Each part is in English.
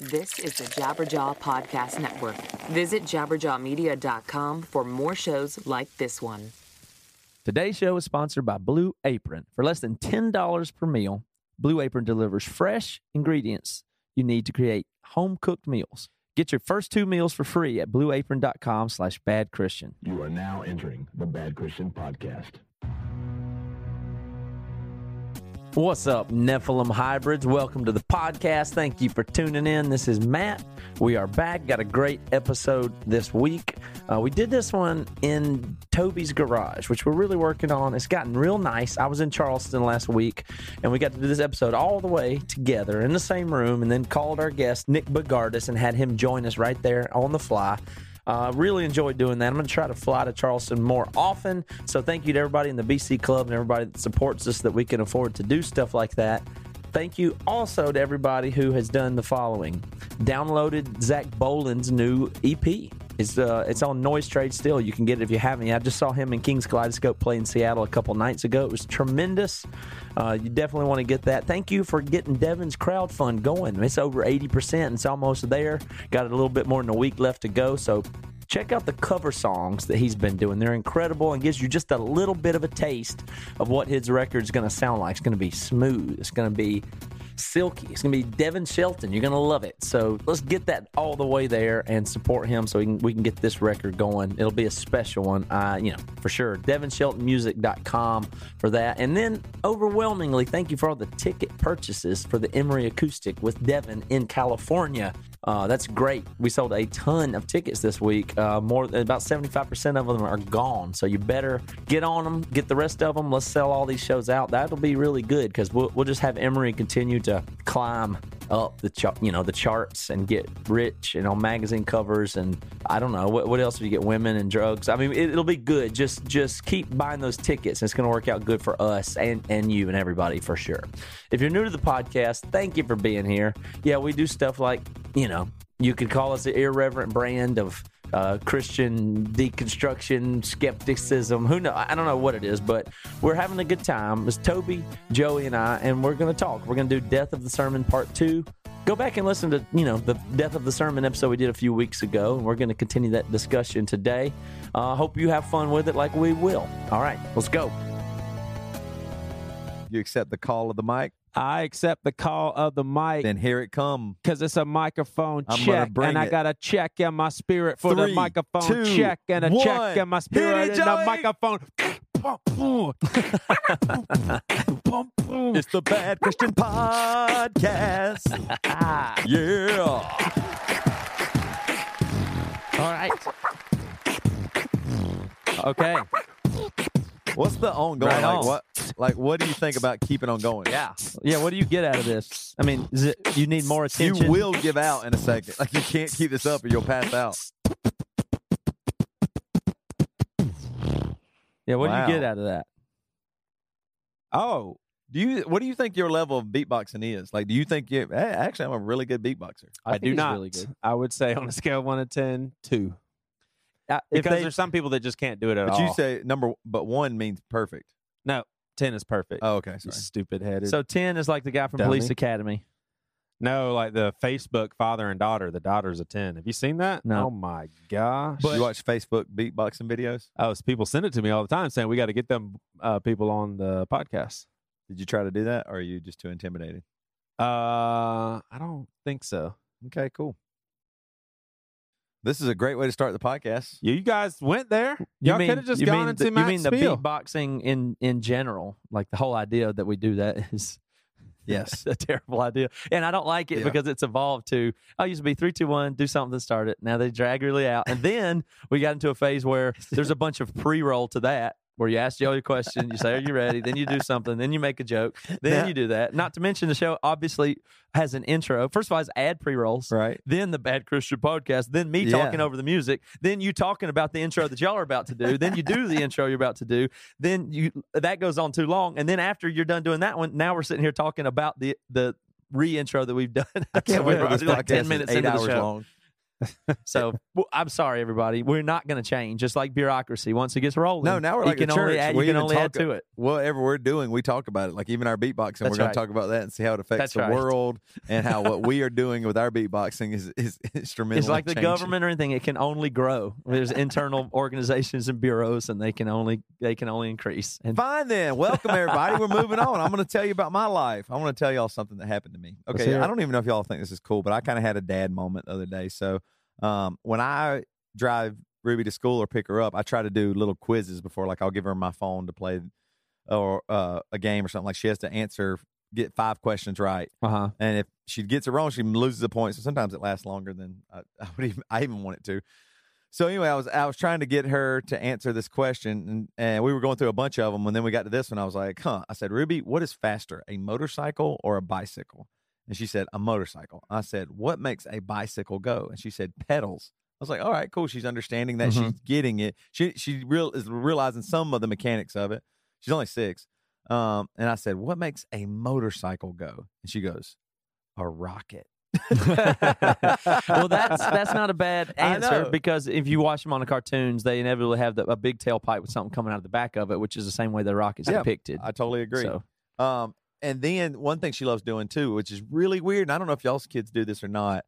This is the Jabberjaw Podcast Network. Visit jabberjawmedia.com for more shows like this one. Today's show is sponsored by Blue Apron. For less than $10 per meal, Blue Apron delivers fresh ingredients you need to create home cooked meals. Get your first two meals for free at blueapron.com slash bad Christian. You are now entering the Bad Christian Podcast. What's up, Nephilim hybrids? Welcome to the podcast. Thank you for tuning in. This is Matt. We are back. Got a great episode this week. Uh, we did this one in Toby's garage, which we're really working on. It's gotten real nice. I was in Charleston last week, and we got to do this episode all the way together in the same room, and then called our guest Nick Bogardus and had him join us right there on the fly. Uh, really enjoyed doing that. I'm going to try to fly to Charleston more often. So thank you to everybody in the BC Club and everybody that supports us that we can afford to do stuff like that. Thank you also to everybody who has done the following: downloaded Zach Boland's new EP. It's uh, it's on Noise Trade still. You can get it if you haven't. I just saw him in King's Kaleidoscope play in Seattle a couple nights ago. It was tremendous. Uh, you definitely want to get that. Thank you for getting Devin's crowd fund going. It's over 80%. It's almost there. Got a little bit more than a week left to go. So check out the cover songs that he's been doing. They're incredible and gives you just a little bit of a taste of what his record's going to sound like. It's going to be smooth. It's going to be silky. It's going to be Devin Shelton. You're going to love it. So let's get that all the way there and support him so we can, we can get this record going. It'll be a special one, uh, you know, for sure. DevinSheltonMusic.com for that. And then overwhelmingly, thank you for all the ticket purchases for the Emery Acoustic with Devin in California. Uh, that's great. We sold a ton of tickets this week. Uh, more about 75% of them are gone. So you better get on them, get the rest of them. Let's sell all these shows out. That'll be really good because we'll, we'll just have Emery continue to climb up the you know, the charts and get rich and on magazine covers and I don't know what, what else do you get women and drugs. I mean, it, will be good. Just just keep buying those tickets. It's going to work out good for us and and you and everybody for sure. If you're new to the podcast, thank you for being here. Yeah, we do stuff like you know you could call us an irreverent brand of uh, Christian deconstruction, skepticism. Who know? I don't know what it is, but we're having a good time. It's Toby, Joey, and I, and we're going to talk. We're going to do Death of the Sermon Part Two. Go back and listen to you know the Death of the Sermon episode we did a few weeks ago, and we're going to continue that discussion today. I uh, hope you have fun with it, like we will. All right, let's go. You accept the call of the mic? I accept the call of the mic. Then here it come. Because it's a microphone I'm check. And I got a check in my spirit for the microphone two, check and a check in my spirit it, and the microphone. It's the Bad Christian Podcast. yeah. All right. okay. What's the ongoing? Right like on. what? Like what do you think about keeping on going? Yeah. Yeah. What do you get out of this? I mean, is it, you need more attention. You will give out in a second. Like you can't keep this up or you'll pass out. Yeah. What do you get out of that? Oh, do you? What do you think your level of beatboxing is? Like, do you think you? Hey, actually, I'm a really good beatboxer. I, think do not. really good. I would say on a scale of 1 to 10, 2. Because they- there's some people that just can't do it at But all. you say number, but one means perfect. no, 10 is perfect. Oh, okay. Sorry. stupid headed. so ten is like the guy from Dummy. Police Academy. no, like the Facebook father and daughter. The daughter's a 10. Have you seen that? No. Oh my gosh. you watch Facebook beatboxing videos? Oh, so people send it to me all the time saying we got to get them uh, people on the podcast. Did you try to do that, or are you just too intimidated? Uh, I don't think so. Okay, cool. This is a great way to start the podcast. You, you guys went there. You Y'all could have just gone mean into the, Matt's You mean the spiel. beatboxing in in general? Like the whole idea that we do that is Yes. a terrible idea, and I don't like it Yeah. because it's evolved to I used to be three, two, one, do something to start it. Now they drag really out, and then we got into a phase where there's a bunch of pre-roll to that. Where you ask Joey your question, you say, "Are you ready?" Then you do something, then you make a joke, then Yeah. you do that. Not to mention the show obviously has an intro. First of all, it's ad pre-rolls, Right. then the Bad Christian podcast, then me Yeah. talking over the music, then you talking about the intro that y'all are about to do, then you do the intro you're about to do, then you that goes on too long, and then after you're done doing that one, now we're sitting here talking about the the re-intro that we've done. I can't So wait this like ten minutes eight into hours the show. long. So I'm sorry, everybody. We're not going to change. Just like bureaucracy, once it gets rolling, No, now we're you like a can only add, We you can only add to it. Whatever we're doing, we talk about it. Like even our beatboxing, That's we're going right. to talk about that and see how it affects That's the right. world and how what we are doing with our beatboxing is is instrumental. It's like the changing. government or anything; it can only grow. There's internal organizations and bureaus, and they can only they can only increase. And Fine then. Welcome everybody. We're moving on. I'm going to tell you about my life. I want to tell y'all something that happened to me. Okay, I don't even know if y'all think this is cool, but I kind of had a dad moment the other day. So, um, when I drive Ruby to school or pick her up, I try to do little quizzes before. Like I'll give her my phone to play or uh, a game or something. Like she has to answer, get five questions right. uh huh. And if she gets it wrong, she loses a point. So sometimes it lasts longer than I, I would even I even want it to. So anyway, I was I was trying to get her to answer this question, and, and we were going through a bunch of them. And then we got to this one. I was like, "Huh?" I said, "Ruby, what is faster, a motorcycle or a bicycle?" And she said, "A motorcycle." I said, "What makes a bicycle go?" And she said, "Pedals." I was like, "All right, cool." She's understanding that. Mhm. She's getting it. She she real is realizing some of the mechanics of it. She's only six. Um, and I said, "What makes a motorcycle go?" And she goes, "A rocket." well, that's that's not a bad answer because if you watch them on the cartoons, they inevitably have the, a big tailpipe with something coming out of the back of it, which is the same way the rocket's Yeah, depicted. I totally agree. So, Um, and then one thing she loves doing too, which is really weird, and I don't know if y'all's kids do this or not.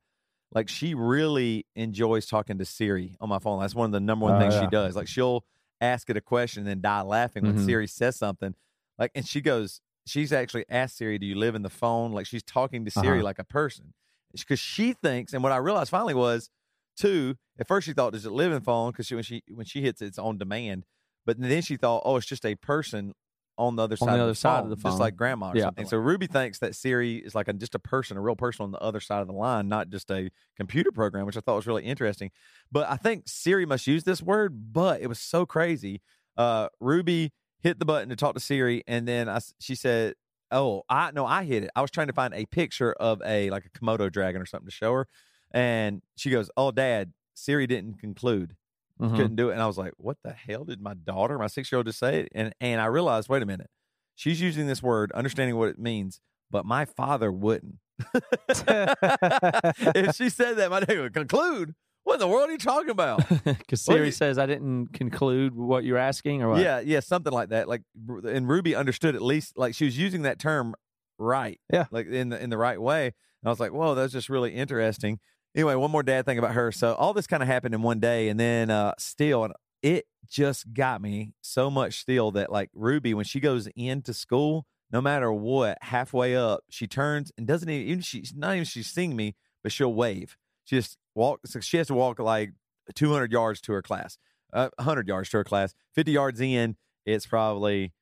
Like she really enjoys talking to Siri on my phone. That's one of the number one Oh, things yeah. she does. Like she'll ask it a question and then die laughing when Mhm. Siri says something. Like, and she goes, she's actually asked Siri, "Do you live in the phone?" Like she's talking to Siri Uh-huh. like a person, because she thinks. And what I realized finally was, two. At first she thought, "Does it live in phone?" Because she when she when she hits it, it's on demand. But then she thought, "Oh, it's just a person on the other On side, the of, other the side phone, of the phone, just like grandma or Yeah. something." So Ruby thinks that Siri is like a, just a person, a real person on the other side of the line, not just a computer program, which I thought was really interesting. But I think Siri must use this word. But it was so crazy. Uh, Ruby hit the button to talk to Siri, and then I, she said, "Oh, I no, I hit it. I was trying to find a picture of a like a Komodo dragon or something to show her." And she goes, "Oh, Dad, Siri didn't conclude." Mhm. couldn't do it. And I was like, what the hell did my daughter, my six year old, just say it? And and I realized, wait a minute, she's using this word, understanding what it means, but my father wouldn't. if she said that, my dad would conclude. What in the world are you talking about? Because Siri you- says I didn't conclude what you're asking, or what? yeah, yeah, something like that. Like, and Ruby understood at least, like she was using that term right. Yeah. like in the in the right way. And I was like, whoa, that's just really interesting. Anyway, one more dad thing about her. So all this kind of happened in one day, and then uh still, and it just got me so much still that like Ruby, when she goes into school, no matter what, halfway up, she turns and doesn't even, even she's not even she's seeing me, but she'll wave. She just walks. So she has to walk like 200 yards to her class, uh, 100 yards to her class. 50 yards in, it's probably,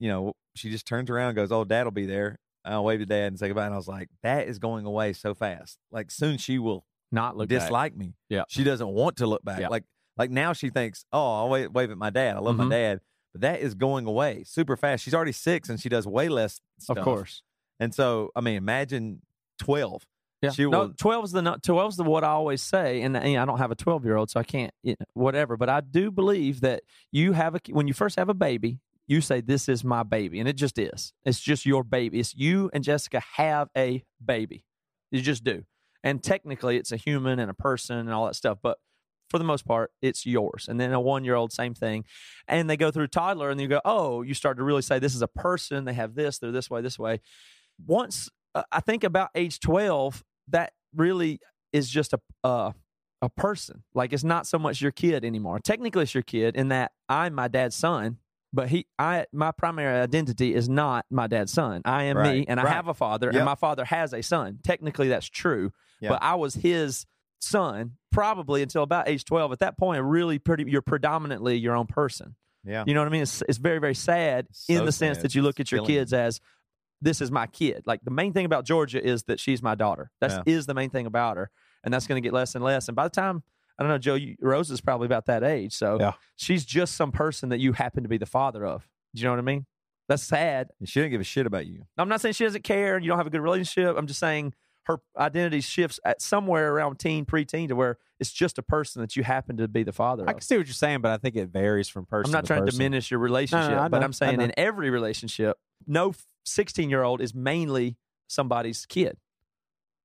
you know, she just turns around and goes, "Oh, Dad will be there." I'll wave to Dad and say goodbye. And I was like, "That is going away so fast. Like soon she will not look back. dislike me. Yeah. she doesn't want to look back. Yeah. Like like now she thinks, oh, I'll wave, wave at my dad. I love Mhm. my dad, but that is going away super fast. She's already six and she does way less. Stuff. Of course. And so I mean, imagine twelve. Yeah. She no, will- 12's the 12 is the what I always say, and, and I don't have a 12 year old, so I can't you know, whatever. But I do believe that you have a when you first have a baby, you say this is my baby, and it just is. It's just your baby. It's you and Jessica have a baby. You just do, and technically, it's a human and a person and all that stuff, but. For the most part, it's yours. And then a one year old, same thing. And they go through toddler, and you go, Oh, you start to really say, This is a person. They have this, they're this way, this way. Once uh, I think about age 12, that really is just a uh, a person. Like it's not so much your kid anymore. Technically, it's your kid in that I'm my dad's son, but he, I, my primary identity is not my dad's son. I am me, Right, and I have a father, Yep. and my father has a son. Technically, that's true, Yeah. but I was his son probably until about age 12. At that point, really pretty, you're predominantly your own person. Yeah. You know what I mean? It's, it's very, very sad in So the sense that you look It's at your kids as this is my kid. Like the main thing about Georgia is that she's my daughter. That is Yeah. the main thing about her, and that's going to get less and less. And by the time I don't know, Joe, you, Rose is probably about that age, so Yeah. she's just some person that you happen to be the father of. Do you know what I mean? That's sad. And she didn't give a shit about you. I'm not saying she doesn't care and you don't have a good relationship. I'm just saying her identity shifts at somewhere around teen, preteen, to where it's just a person that you happen to be the father Of. I can see what you're saying, but I think it varies from person. I'm not to trying to diminish your relationship, I but I'm saying in every relationship, no 16 year old is mainly somebody's kid.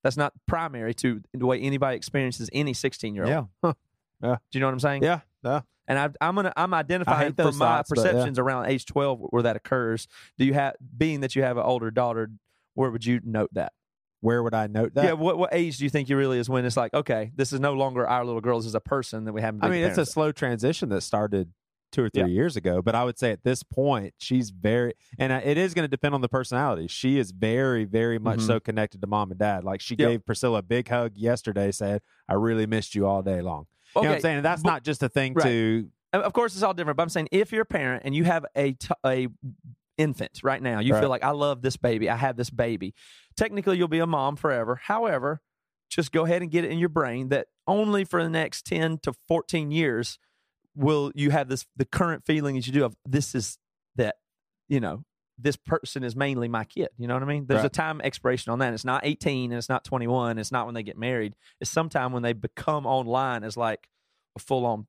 That's not primary to the way anybody experiences any 16 year old. Yeah. yeah. Do you know what I'm saying? Yeah, yeah. And I, I'm gonna I'm identifying from my thoughts, yeah. perceptions around age 12 where that occurs. Do you have being that you have an older daughter? Where would you note that? Where would I note that? yeah. What what age do you think you really is when it's like okay, this is no longer our little girl. This is a person that we haven't. I mean, it's a of. slow transition that started two or three Yeah. years ago, but I would say at this point, she's very, and uh, it is going to depend on the personality. She is very, very much Mhm. so connected to mom and dad. Like she Yep. gave Priscilla a big hug yesterday, said, I really missed you all day long. You know what I'm saying? And that's but- not just a thing Right. to, Of course, it's all different. But I'm saying if you're a parent and you have a t- a infant right now, you Right. feel like I love this baby. I have this baby. Technically, you'll be a mom forever. However, just go ahead and get it in your brain that only for the next 10 to 14 years will you have this the current feeling that you do of this is that you know this person is mainly my kid you know what i mean there's a time expiration on that it's not 18 and it's not 21 it's not when they get married it's sometime when they become online as like a full-on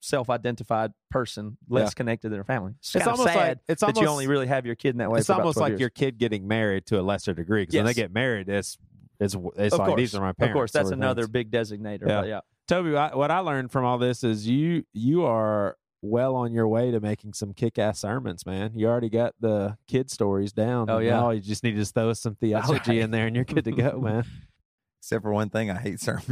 self-identified person less Yeah. connected to their family it's, It's almost sad like- it's that you only really have your kid in that way it's almost like years. your kid getting married to a lesser degree. Because when they get married, it's, it's, it's like, course, these are my parents. of course that's another things. big designator Yeah. but yeah Toby, I, what I learned from all this is you you are well on your way to making some kick-ass sermons, man. You already got the kid stories down. Oh, yeah. Now you just need to throw some theology in there, and you're good to go, man. Except for one thing, I hate sermons.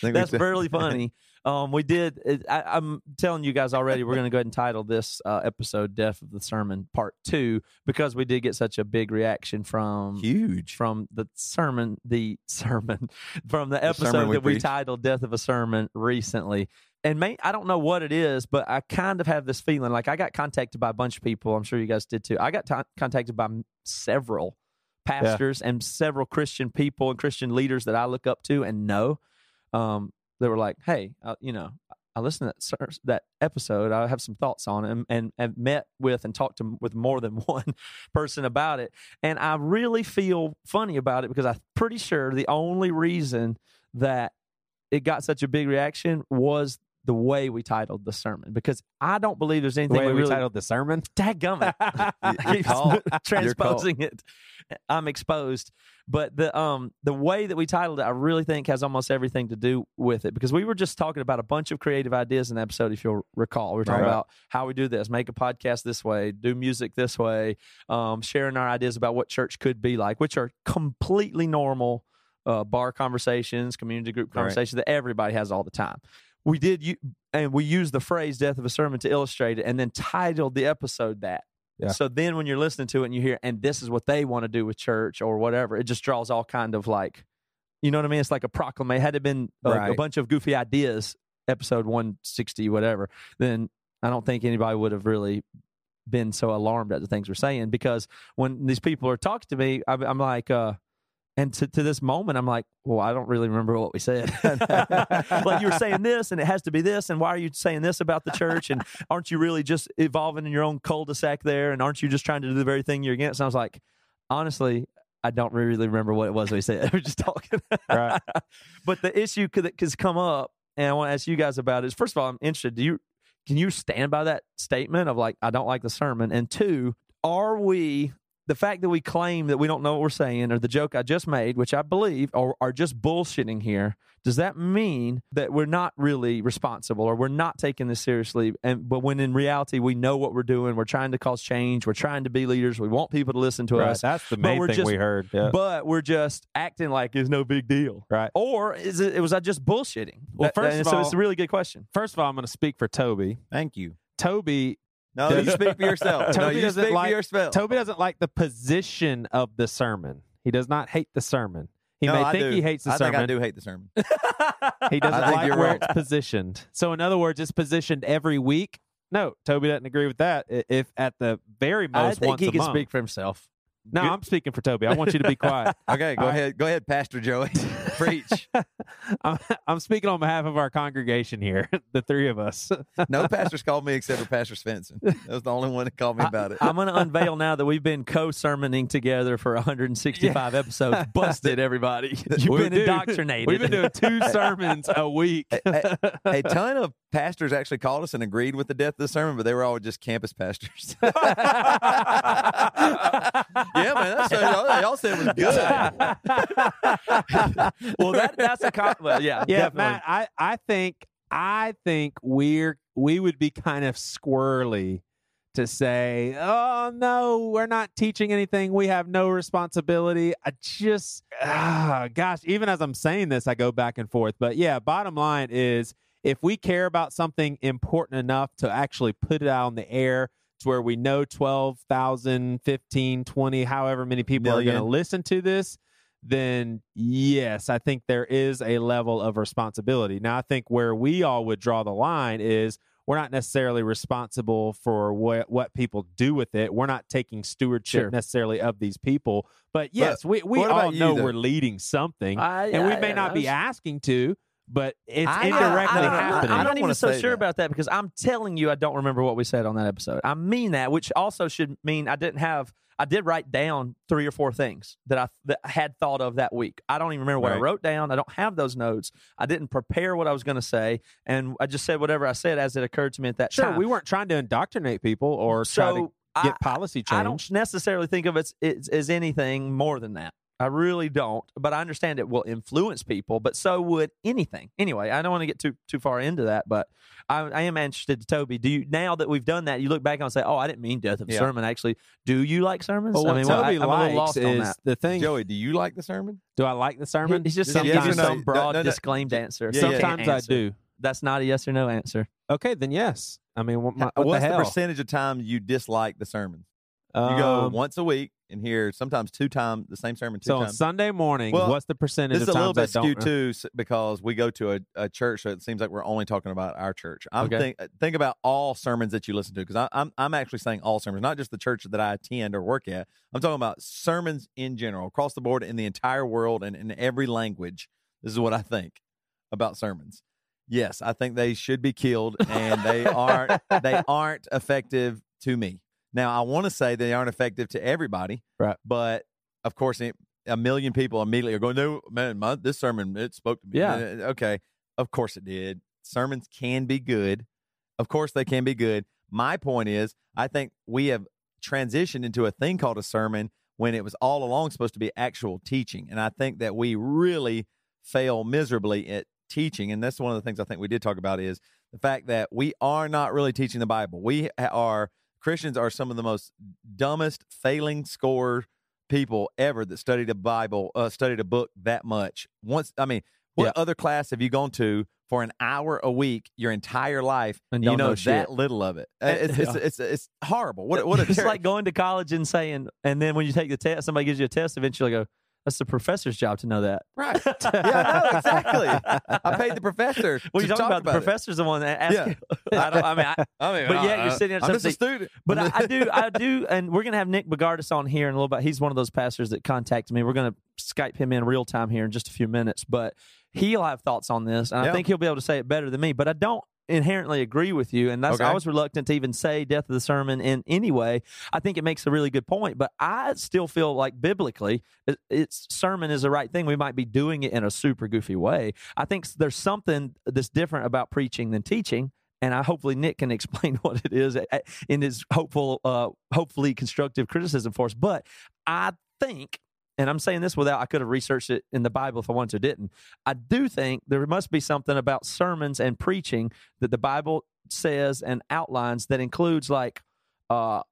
think That's said- really funny. Um, we did. I, I'm telling you guys already. We're going to go ahead and title this uh, episode "Death of the Sermon" Part Two because we did get such a big reaction from Huge. from the sermon, the sermon from the episode we that we preached. titled "Death of a Sermon" recently. And may, I don't know what it is, but I kind of have this feeling like I got contacted by a bunch of people. I'm sure you guys did too. I got t- contacted by several pastors and several Christian people and Christian leaders that I look up to and know. Um, they were like, "Hey, uh, you know, I listened to that, that episode. I have some thoughts on it, and, and and met with and talked to with more than one person about it. And I really feel funny about it because I'm pretty sure the only reason that it got such a big reaction was the way we titled the sermon. Because I don't believe there's The anything way we we really titled the sermon. Dadgummit. I You're keep caught. transposing it. I'm exposed. But the um the way that we titled it, I really think has almost everything to do with it because we were just talking about a bunch of creative ideas in the episode, if you'll recall. We were talking Right. about how we do this, make a podcast this way, do music this way, um, sharing our ideas about what church could be like, which are completely normal uh, bar conversations, community group Right. conversations that everybody has all the time. We did, and we used the phrase "death of a sermon" to illustrate it, and then titled the episode that. Yeah. So then, when you're listening to it and you hear, and this is what they want to do with church or whatever, it just draws all kind of like, you know what I mean? It's like a proclamation. Had it been a, a bunch of goofy ideas, episode 160, whatever, then I don't think anybody would have really been so alarmed at the things we're saying because when these people are talking to me, I'm, I'm like, uh, and to, to this moment, I'm like, well, I don't really remember what we said. like you were saying this, and it has to be this, and why are you saying this about the church? And aren't you really just evolving in your own cul-de-sac there? And aren't you just trying to do the very thing you're against? And I was like, honestly, I don't really remember what it was we said. we were just talking. Right. but the issue could has come up, and I want to ask you guys about it. Is first of all, I'm interested. Do you can you stand by that statement of like I don't like the sermon? And two, are we the fact that we claim that we don't know what we're saying, or the joke I just made, which I believe, or are just bullshitting here? Does that mean that we're not really responsible, or we're not taking this seriously? And but when in reality we know what we're doing, we're trying to cause change, we're trying to be leaders, we want people to listen to Right. us, That's the but main we're thing just- we heard. Yeah. but we're just acting like it's no big deal. right. Or is it was I just bullshitting? Well, That- first and of so all- it's a really good question. First of all, I'm going to speak for Toby. Thank you. Toby No, you speak for yourself. no, Toby you doesn't speak like- for yourself. Toby doesn't like the position of the sermon. He does not hate the sermon. He no, may I think do. he hates the I sermon. think I do hate the sermon. He doesn't I like where wrong. it's positioned. So, in other words, it's positioned every week. No, Toby doesn't agree with that. If at the very most, I think once he can month. speak for himself. No, Good. I'm speaking for Toby. I want you to be quiet. Okay, go All right. ahead. Go ahead, Pastor Joey. Preach. I'm, I'm speaking on behalf of our congregation here, the three of us. No pastors called me except for Pastor Svensson. That was the only one that called me about it. I'm going to unveil now that we've been co-sermoning together for 165 episodes. Busted, everybody. You've We been do. indoctrinated. We've been doing two sermons a week. a, a ton of pastors actually called us and agreed with the death of the sermon, but they were all just campus pastors. Yeah, man, that's all y'all said it was good. well, that, that's a con- well, yeah, yeah, definitely. Matt, I, I think I think we're we would be kind of squirrely to say, "Oh no, we're not teaching anything. We have no responsibility." I just, ah, gosh, even as I'm saying this, I go back and forth. But yeah, bottom line is, if we care about something important enough to actually put it out on the air where we know 12,000, 15, 20, however many people are going to listen to this, then yes, I think there is a level of responsibility. Now, I think where we all would draw the line is we're not necessarily responsible for what what people do with it. We're not taking stewardship Sure. necessarily of these people. But yes, we, we all you, know though? we're leading something, I- and we I- may not I be asking to, but it's I- indirectly I, I, happening. I, I am don't even so sure that. about that because I'm telling you, I don't remember what we said on that episode. I mean that, which also should mean I didn't have. I did write down three or four things that I that I had thought of that week. I don't even remember what I wrote down. I don't have those notes. I didn't prepare what I was going to say, and I just said whatever I said as it occurred to me at that Sure, time. we weren't trying to indoctrinate people or try to get I, policy change. I don't necessarily think of it as, as anything more than that. I really don't, but I understand it will influence people. But so would anything. Anyway, I don't want to get too too far into that, but I, I am interested. To Toby, do you now that we've done that, you look back and say, "Oh, I didn't mean death of Yeah. sermon." Actually, do you like sermons? But I what mean, well, I, Toby I'm a little likes lost on is that. the thing. Joey, do you like the sermon? do I like the sermon? He's just Just some, yes or no. some broad No, no, no. disclaimed answer. Yeah, yeah. Sometimes I do. That's not a yes or no answer. Okay, then yes. I mean, what, my, what What's the the, percentage of time you dislike the sermon? You go Um, once a week and hear sometimes two times the same sermon two so on times. Sunday morning, Well, what's the percentage This is a little bit skewed too, because we go to a, a church, so it seems like we're only talking about our church. I'm Okay. think think about all sermons that you listen to, because I'm I'm actually saying all sermons, not just the church that I attend or work at. I'm talking about sermons in general, across the board, in the entire world, and in every language. This is what I think about sermons. Yes, I think they should be killed, and they aren't they aren't effective to me. Now, I want to say they aren't effective to everybody, Right. But of course, a million people immediately are going, "No, man, my, this sermon it spoke to me." Yeah. Uh, okay, of course it did. Sermons can be good, of course they can be good. My point is, I think we have transitioned into a thing called a sermon when it was all along supposed to be actual teaching, and I think that we really fail miserably at teaching. And that's one of the things I think we did talk about is the fact that we are not really teaching the Bible. We are Christians are some of the most dumbest failing score people ever that studied a Bible, uh, studied a book that much. Once, I mean, what Yeah. other class have you gone to for an hour a week your entire life And you know, know that little of it? Uh, It's, it's, it's, it's, horrible. What, what a it's like going to college and saying, and then when you take the test, somebody gives you a test. Eventually, go, "That's the professor's job to know that." right. yeah, no, exactly. I paid the professor. What are you talking talk about? The it. professor's the one that asks. Yeah. you. I don't. I mean, I, I mean, But I- yet you're I- sitting there I'm just a student. But I, I do, I do, and we're gonna have Nick Bogardus on here in a little bit. He's one of those pastors that contacted me. We're gonna Skype him in real time here in just a few minutes, but he'll have thoughts on this, and I think he'll be able to say it better than me. But I don't inherently agree with you, and that's Okay. I was reluctant to even say death of the sermon in any way. I think it makes a really good point, but I still feel like biblically, it, it's sermon is the right thing. We might be doing it in a super goofy way. I think there's something that's different about preaching than teaching and I hopefully Nick can explain what it is uh, in his hopeful, uh, hopefully constructive criticism for us. But I think, and I'm saying this without I could have researched it in the Bible if I wanted to, didn't. I do think there must be something about sermons and preaching that the Bible says and outlines that includes like uh,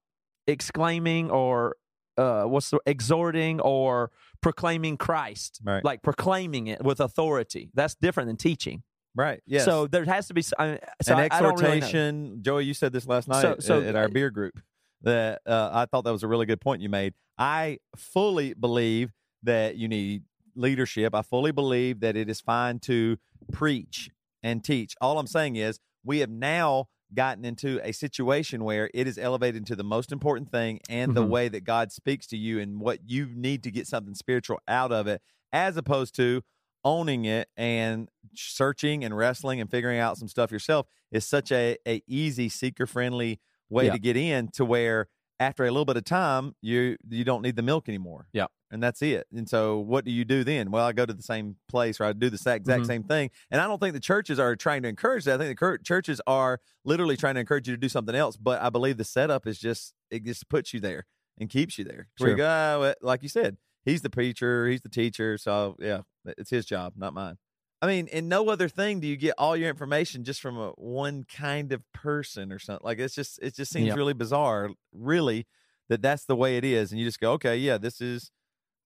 exclaiming or uh, what's the exhorting or proclaiming Christ, Right. like proclaiming it with authority. That's different than teaching. Right. Yes. So there has to be I- so An I- I don't really exhortation. Joey, you said this last night So- so- at, our beer group that uh, I thought that was a really good point you made. I fully believe that you need leadership. I fully believe that it is fine to preach and teach. All I'm saying is we have now gotten into a situation where it is elevated to the most important thing and the Mhm. way that God speaks to you and what you need to get something spiritual out of it, as opposed to owning it and searching and wrestling and figuring out some stuff yourself is such a, a easy seeker friendly way Yeah. to get in to where after a little bit of time you you don't need the milk anymore. Yeah. and that's it. And so what do you do then? Well i go to the same place or i do the exact Mhm. same thing. And i don't think the churches are trying to encourage that. I think the cur- churches are literally trying to encourage you to do something else. But i believe the setup is just it just puts you there and keeps you there. Where you go "Ah, like you said he's the preacher he's the teacher. So yeah it's his job not mine I mean, in no other thing do you get all your information just from a one kind of person or something. Like it's just it just seems Yeah. really bizarre, really, that that's the way it is, and you just go, okay, yeah, this is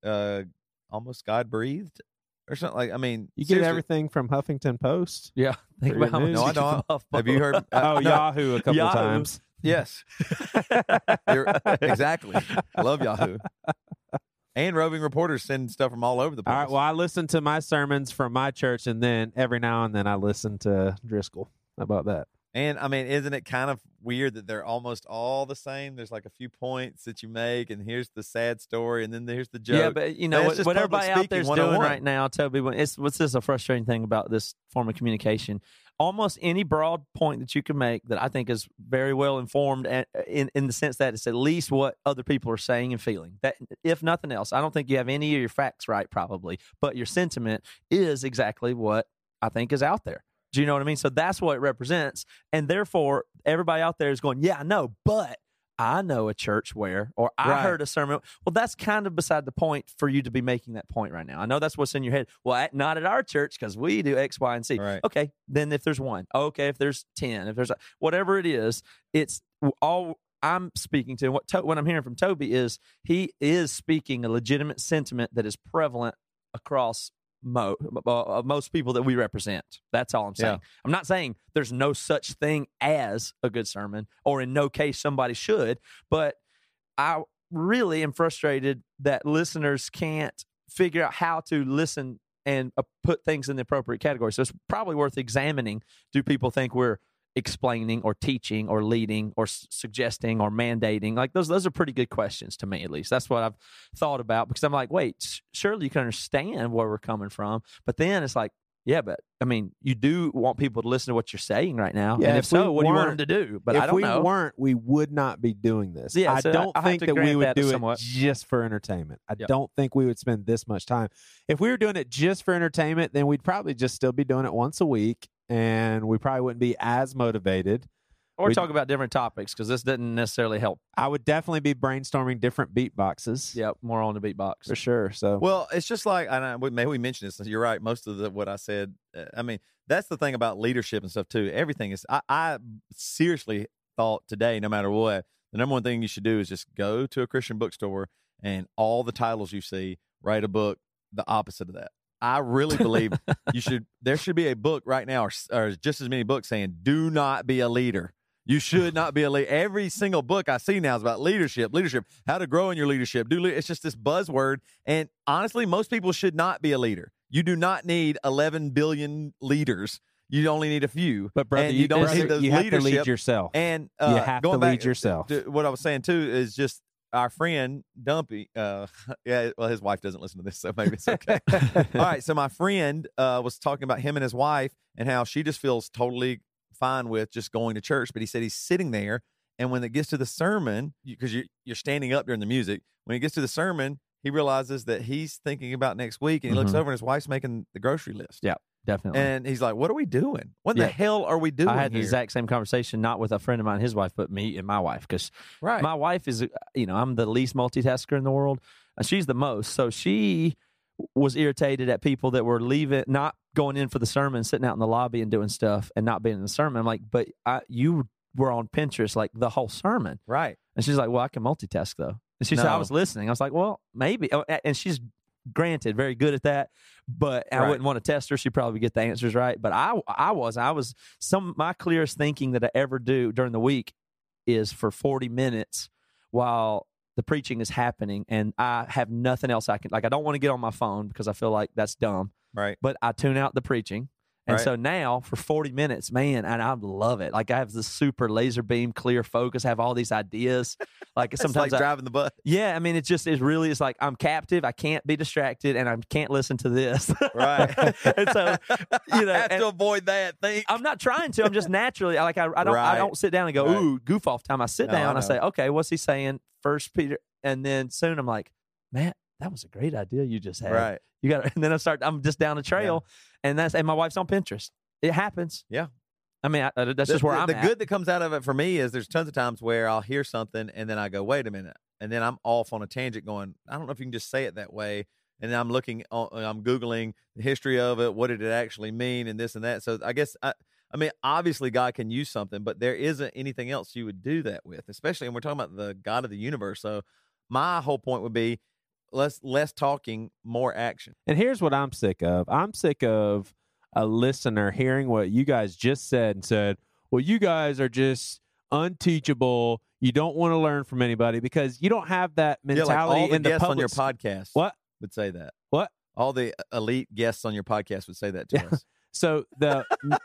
uh almost God breathed or something. Like I mean, You get everything from Huffington Post. Yeah. Think about how much No, I don't. Have you heard? uh, Oh, no, Yahoo a couple Yahoo. times. Yes, You're- exactly. I love Yahoo. And roving reporters send stuff from all over the place. All right. Well, I listen to my sermons from my church, and then every now and then I listen to Driscoll. How about that? And I mean, isn't it kind of weird that they're almost all the same? There's like a few points that you make, and here's the sad story, and then there's the joke. Yeah, but you know what, what everybody out there's doing right now, Toby. when- It's what's this a frustrating thing about this form of communication? Almost any broad point that you can make that I think is very well informed, and uh, in in the sense that it's at least what other people are saying and feeling. That if nothing else, I don't think you have any of your facts right, probably, but your sentiment is exactly what I think is out there. Do you know what I mean? So that's what it represents, and therefore everybody out there is going, "Yeah, I know, but." I know a church where, or I Right. heard a sermon. Well, that's kind of beside the point for you to be making that point right now. I know that's what's in your head. Well, at, not at our church because we do X, Y, and C. Right. Okay, then if there's one, okay, if there's ten, if there's a, whatever it is, it's all I'm speaking to. What to, what I'm hearing from Toby is he is speaking a legitimate sentiment that is prevalent across mo- uh, most people that we represent. That's all I'm saying. Yeah. I'm not saying there's no such thing as a good sermon, or in no case somebody should, but I really am frustrated that listeners can't figure out how to listen and uh, put things in the appropriate category. So it's probably worth examining. Do people think we're explaining or teaching or leading or s- suggesting or mandating? Like those, those are pretty good questions to me, at least. That's what I've thought about because I'm like, wait, s- surely you can understand where we're coming from, but then it's like, yeah, but I mean, you do want people to listen to what you're saying right now, Yeah, and if, if so, what do you want them to do? But if I don't we know. weren't, we would not be doing this. Yeah, I so don't I think to that we would that do somewhat. it just for entertainment. I Yep. don't think we would spend this much time. If we were doing it just for entertainment, then we'd probably just still be doing it once a week, and we probably wouldn't be as motivated. or we- talk about different topics because this didn't necessarily help. I would definitely be brainstorming different beatboxes. Yep, more on the beatbox. for sure. So Well, it's just like, I, we- maybe we mentioned this. You're right. Most of the, what I said, uh, I mean, that's the thing about leadership and stuff too. Everything is. I, I seriously thought today, no matter what, the number one thing you should do is just go to a Christian bookstore and all the titles you see, write a book the opposite of that. I really believe you should. There should be a book right now, or, or just as many books saying, "Do not be a leader." You should not be a leader. Every single book I see now is about leadership, leadership, how to grow in your leadership. Do it's just this buzzword, and honestly, most people should not be a leader. You do not need 11 billion leaders. You only need a few. but brother, you, you don't brother, need those you have to lead yourself. And uh, You have to lead back yourself. what I was saying too is just our friend Dumpy. Uh, yeah, well, his wife doesn't listen to this, so maybe it's okay. All right, so my friend uh, was talking about him and his wife and how she just feels totally fine with just going to church, but he said he's sitting there, and when it gets to the sermon, because you, you're standing up during the music, when it gets to the sermon, he realizes that he's thinking about next week, and he looks Mhm. over and his wife's making the grocery list. Yeah, definitely. And he's like, "What are we doing? What Yeah. the hell are we doing I had the here?" exact same conversation, not with a friend of mine, his wife, but me and my wife, because right. my wife is, uh, you know, I'm the least multitasker in the world. and She's the most. So she was irritated at people that were leaving, not going in for the sermon, sitting out in the lobby and doing stuff and not being in the sermon. I'm like, but I, you were on Pinterest like the whole sermon. right. And she's like, well, I can multitask though. And she said, I was listening. I was like, well, maybe. Oh, And she's granted very good at that, but I Right. wouldn't want to test her. She'd probably get the answers right. But I, I was, I was some, my clearest thinking that I ever do during the week is for 40 minutes while the preaching is happening and I have nothing else I can, like, I don't want to get on my phone because I feel like that's dumb, Right. but I tune out the preaching And Right. so now for 40 minutes, man, and I love it. Like I have this super laser beam, clear focus, I have all these ideas. Like It's sometimes like I, driving the bus. yeah, I mean, it's just is really, it's like I'm captive. I can't be distracted and I can't listen to this. Right. and so, you know, have to avoid that thing. I'm not trying to. I'm just naturally like I, I don't I don't sit down and go Right. ooh goof off time. I sit No, I down. I, know. say okay, what's he saying? First Peter, and then soon I'm like, Matt, that was a great idea you just had. Right. You got, and then I start. I'm just down the trail, and that's and my wife's on Pinterest. It happens. Yeah. I mean, I, uh, that's the, just where the, I'm the at. good that comes out of it for me is there's tons of times where I'll hear something and then I go, wait a minute, and then I'm off on a tangent, going, I don't know if you can just say it that way. And then I'm looking, on, I'm googling the history of it. What did it actually mean, and this and that. So I guess I, I mean, obviously God can use something, but there isn't anything else you would do that with, especially. And we're talking about the God of the universe. So my whole point would be less less talking, more action. And here's what I'm sick of. I'm sick of a listener hearing what you guys just said and said, "Well, you guys are just unteachable. You don't want to learn from anybody because you don't have that Yeah, mentality like all the in the guests on public your podcast What? would say that. What? All the elite guests on your podcast would say that to Yeah. us. So the n-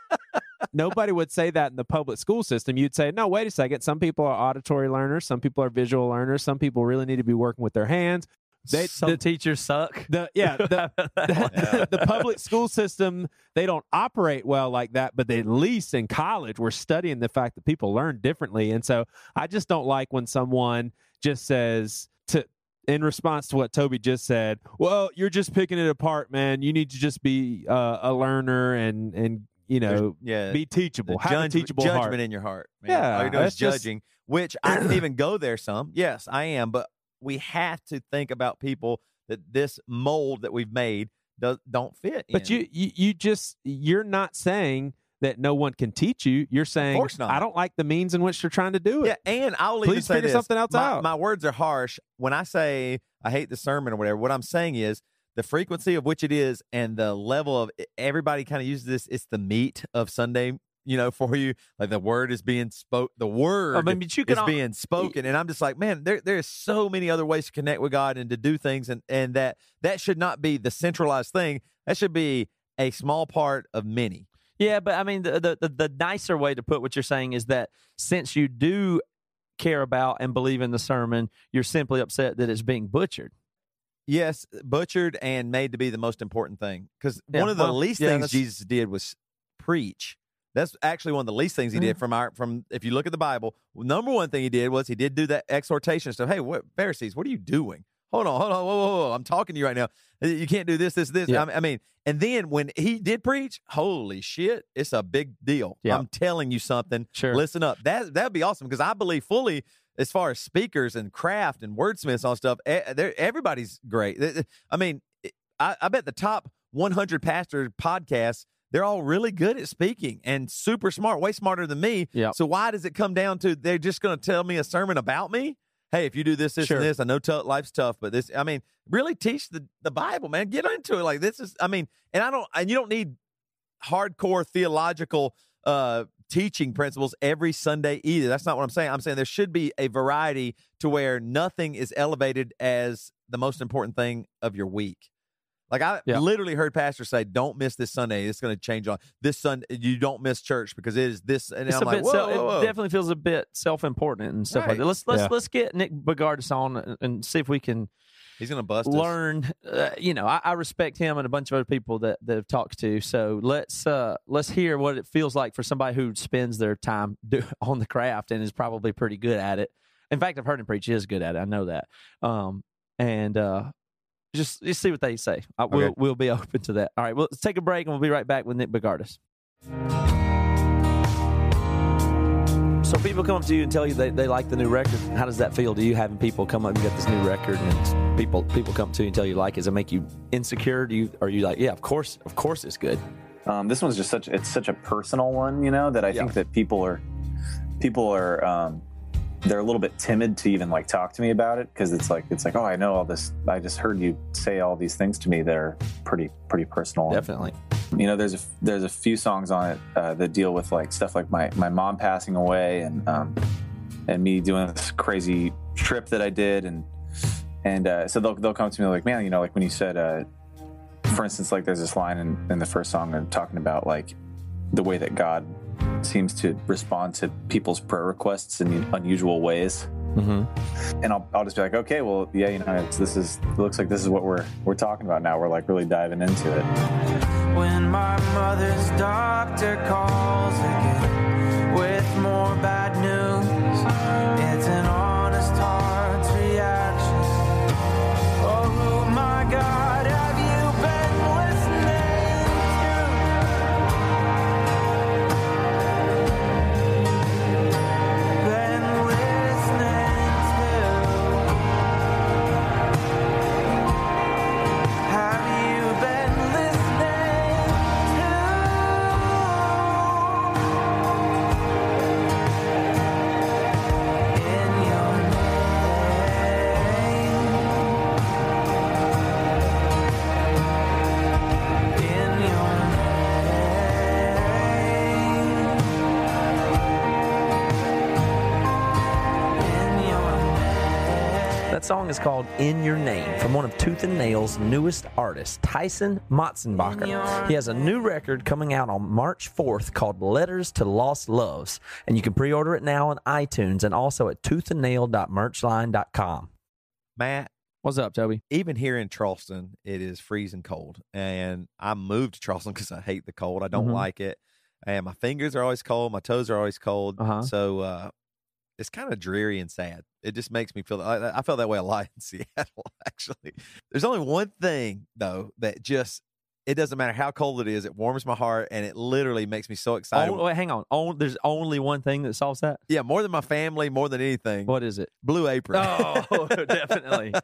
nobody would say that in the public school system. You'd say, "No, wait a second. Some people are auditory learners. Some people are visual learners. Some people really need to be working with their hands." They, Some the, teachers suck. the yeah the, Yeah. the public school system they don't operate well like that but at least in college we're studying the fact that people learn differently and so i just don't like when someone just says to in response to what toby just said well you're just picking it apart man you need to just be uh, a learner and and you know yeah, be teachable the have a judge- teachable judgment heart in your heart. Man. Yeah, all you're doing is that's just- judging, which I didn't even go there. Some, yes, I am, but we have to think about people that this mold that we've made does don't fit. but in. you, you you just you're not saying that no one can teach you you're saying of course not. i don't like the means in which they're trying to do it Yeah, and I'll even Please say figure this. something else my, out. My words are harsh. When I say I hate the sermon or whatever, what I'm saying is the frequency of which it is and the level of everybody kind of uses this. It's the meat of Sunday, you know, for you. Like the word is being spoke. The oh, word I mean, but you is can al- being spoken, and I'm just like, man, there there's so many other ways to connect with God and to do things, and and that that should not be the centralized thing. That should be a small part of many. Yeah, but I mean, the, the the the nicer way to put what you're saying is that since you do care about and believe in the sermon, you're simply upset that it's being butchered. Yes, butchered and made to be the most important thing. Because Yeah, one of the well, least yeah, things Jesus did was preach. That's actually one of the least things he Mm-hmm. did from our from if you look at the Bible. Number one thing he did was he did do that exhortation stuff. Hey, what Pharisees, what are you doing? Hold on, hold on, whoa, whoa, whoa! I'm talking to you right now. You can't do this, this, this. Yeah. I, I mean, and then when he did preach, holy shit, it's a big deal. Yeah. I'm telling you something. Sure. Listen up. That that'd be awesome because I believe fully as far as speakers and craft and wordsmiths on stuff. Everybody's great. I mean, I, I bet the top 100 pastor podcasts. They're all really good at speaking and super smart, way smarter than me. Yep. So why does it come down to they're just going to tell me a sermon about me? Hey, if you do this, this, Sure. and this, I know t- life's tough, but this, I mean, really teach the, the Bible, man. Get into it. Like this is, I mean, and I don't, and you don't need hardcore theological uh teaching principles every Sunday either. That's not what I'm saying. I'm saying there should be a variety to where nothing is elevated as the most important thing of your week. Like I Yeah. literally heard pastors say, "Don't miss this Sunday. It's going to change on this Sunday. You don't miss church because it is this." And It's I'm a like, bit. whoa, sel- whoa, whoa. It definitely feels a bit self-important and stuff Right. like that. Let's let's Yeah. let's get Nick Bogardus on and- and see if we can He's going to bust us. learn. Uh, you know, I, I respect him and a bunch of other people that that have talked to. So let's uh let's hear what it feels like for somebody who spends their time do, on the craft and is probably pretty good at it. In fact, I've heard him preach. He is good at it. I know that. Um, and uh, just just see what they say. I, we'll Okay. we'll be open to that. All right. Well, let's take a break and we'll be right back with Nick Bogardus. So people come up to you and tell you they, they like the new record. How does that feel to you having people come up and get this new record and people people come to you and tell you like it? Does it make you insecure? Do you are you like, yeah, of course, of course it's good. Um, this one's just such it's such a personal one, you know, that I Yeah. think that people are people are um, they're a little bit timid to even like talk to me about it because it's like it's like oh I know all this I just heard you say all these things to me that are pretty pretty personal. Definitely. You know, there's a there's a few songs on it uh, that deal with like stuff like my my mom passing away and um, and me doing this crazy trip that I did and and uh, so they'll they'll come to me like man you know like when you said uh, for instance, like there's this line in, in the first song and talking about like the way that God seems to respond to people's prayer requests in unusual ways. Mm-hmm. And I'll, I'll just be like, okay, well, yeah, you know, it's, this is it looks like this is what we're we're talking about now. We're like really diving into it. When my mother's doctor calls again with more bad news, song is called In Your Name from one of Tooth and Nail's newest artists, Tyson Motsenbocker. He has a new record coming out on March 4th called Letters to Lost Loves, and you can pre order it now on iTunes and also at toothandnail.merchline.com. Matt, What's up, Toby? even here in Charleston, it is freezing cold, and I moved to Charleston because I hate the cold. I don't Mhm. like it, and my fingers are always cold. My toes are always cold. Uh-huh. So uh, it's kind of dreary and sad. It just makes me feel. I, I felt that way a lot in Seattle. Actually, there's only one thing though that just it doesn't matter how cold it is. It warms my heart, and it literally makes me so excited. Oh, wait, hang on. On, there's only one thing that solves that? yeah, more than my family, more than anything. What is it? Blue apron. Oh, definitely.